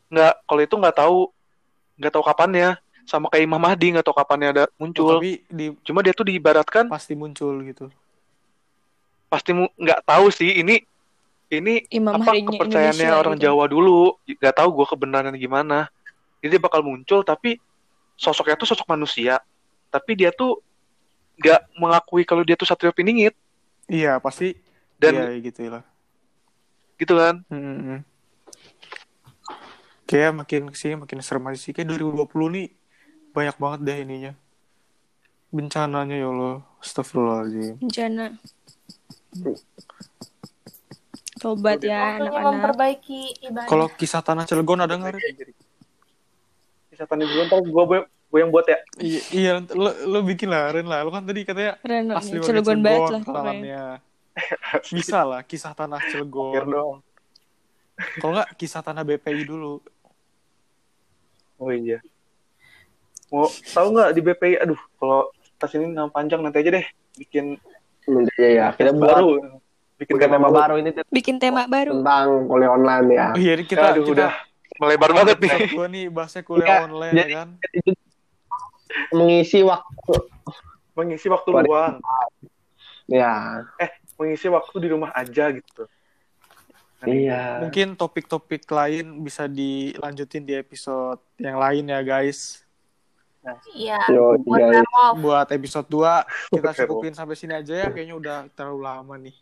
nggak kalau itu nggak tahu nggak tahu kapannya. Sama kayak Imam Mahdi nggak tahu kapannya ada Oh, muncul tapi di cuma dia tuh diibaratkan pasti muncul gitu. pasti mu- nggak tahu sih. Ini ini Imam apa Mahdinya kepercayaannya Indonesia orang gitu. Jawa dulu. Nggak tahu gue kebenarannya gimana. Jadi dia bakal muncul tapi sosoknya tuh sosok manusia. Tapi dia tuh nggak mengakui kalau dia tuh Satrio Piningit Iya, pasti dan iya gitu lah. gitu kan Hmm. Kayak makin ke sini makin serem aja sih. Kayak 2020 nih banyak banget deh ininya. Bencananya ya Allah. Astagfirullahaladzim. Bencana. Tobat ya anak-anak. memperbaiki ibadah. Kalau kisah tanah Cilegon ada nggak? Rin? Kesehatan ibu ntar gue gue yang buat ya Iya, iya lo, lo bikin lah, Ren lah. Lo kan tadi katanya Keren asli Cilegon banget lah Cilegon pokoknya. kenalannya. Bisa lah kisah tanah Akhir Cilegon. dong. Kalau nggak kisah tanah BPI dulu. Oh iya. Mau tahu nggak di BPI? Aduh, kalau tas ini nama panjang nanti aja deh bikin aja ya. Kita baru. Bikin bikin tema baru ini Bikin tema baru. tentang kuliah online ya. Oh iya, ini kita Aduh, kita udah melebar banget nih. dua nih bahasnya kuliah Iya, online jadi- ya kan. Mengisi waktu Mengisi waktu luang, ya. Mengisi waktu di rumah aja gitu. Iya. Mungkin topik-topik lain bisa dilanjutin di episode yang lain ya guys. Iya. Yo, Buat guys. Werewolf. Buat episode 2 kita cukupin sampai sini aja ya. Kayaknya udah terlalu lama nih.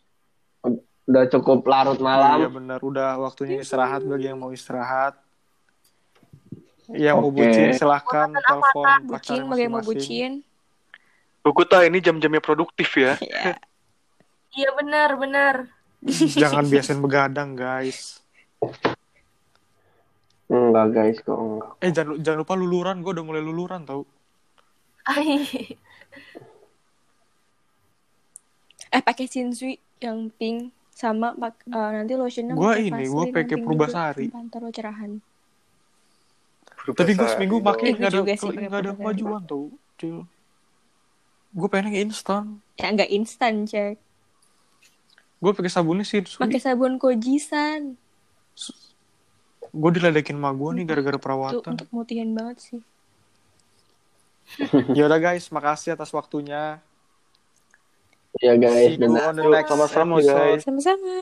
Udah cukup larut Iya malam. benar, udah waktunya istirahat bagi yang mau istirahat. Yang mau Oke. bucin silahkan telepon Bucin, pacarnya bagaimana mau masing-masing. bucin? Bukuta ini jam-jamnya produktif ya. Ya. Iya benar, benar. Jangan biasain begadang guys. Enggak guys, kok enggak. Eh jangan, jangan lupa luluran, gue udah mulai luluran tau. Eh pakai Shinsui yang pink sama pak- eh, nanti lotionnya Gua pakai ini, gua Vaseline pakai yang pink Purbasari. juga. Ntar lo cerahan. Tapi gue seminggu Berbahasa pakai Eh, nggak ada nggak ada kemajuan tau. Cil. Gue pengen yang instan. Ya nggak instan cek. Gue pakai sabunnya sih. Pakai sabun kojisan. Gue diledekin sama gue nih gara-gara Tuh perawatan. untuk mutihan banget sih. Ya udah guys, makasih atas waktunya. Ya guys, dan sama-sama, guys. Sama-sama.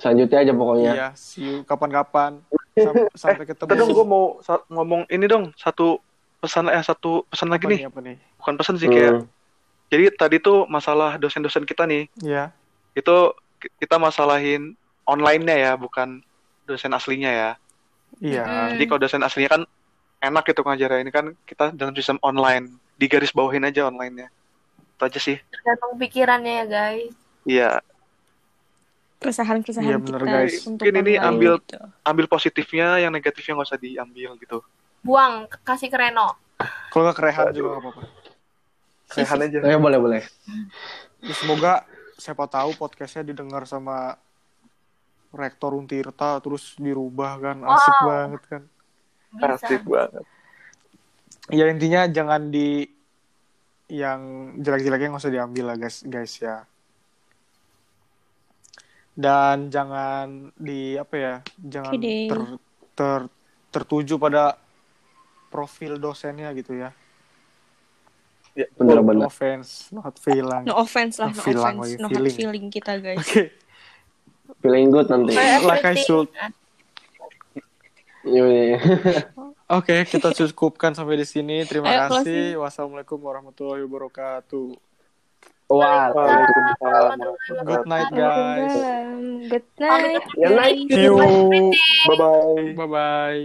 selanjutnya aja pokoknya. Iya, see you kapan-kapan. Sam- sampai ketemu. Dong gue mau ngomong ini dong satu pesan eh satu pesan lagi Apa nih. Apa nih? Bukan pesan sih kayak. Jadi tadi tuh masalah dosen-dosen kita nih. Ya. Itu ki- kita masalahin online-nya ya, bukan dosen aslinya ya. Iya. Mm. Jadi kalau dosen aslinya kan enak gitu ngajarnya. Ini kan kita dalam sistem online. Di garis bawahin aja online-nya. Itu aja sih. Tergantung pikirannya ya guys. Iya, Keresahan-keresahan Iya, kita bener, guys. untuk Mungkin ini ambil- gitu. ambil positifnya, yang negatifnya nggak usah diambil gitu. Buang, kasih ke Reno. Kalau nggak kerehan juga nggak apa-apa. Sehat aja. Eh, boleh boleh. Ya, semoga siapa tahu podcastnya didengar sama rektor Untirta terus dirubah kan asik Wow. banget kan. Bisa. Asik banget. Ya intinya jangan di yang jelek-jeleknya nggak usah diambil lah guys guys ya. Dan jangan di apa ya jangan ter, ter tertuju pada profil dosennya gitu ya. Ya, Bener No bener. offense, not feeling. No offense lah, No no feeling, offense. No hard feeling. feeling kita guys. Oke, Feeling good nanti. Like I should. Yoi. Oke, kita cukupkan sampai di sini. Terima Ayo, kasih. Wassalamualaikum warahmatullahi wabarakatuh. Waalaikumsalam. Good night, guys. Good night. Good night. See you. Bye bye. Bye bye.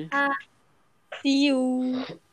See you.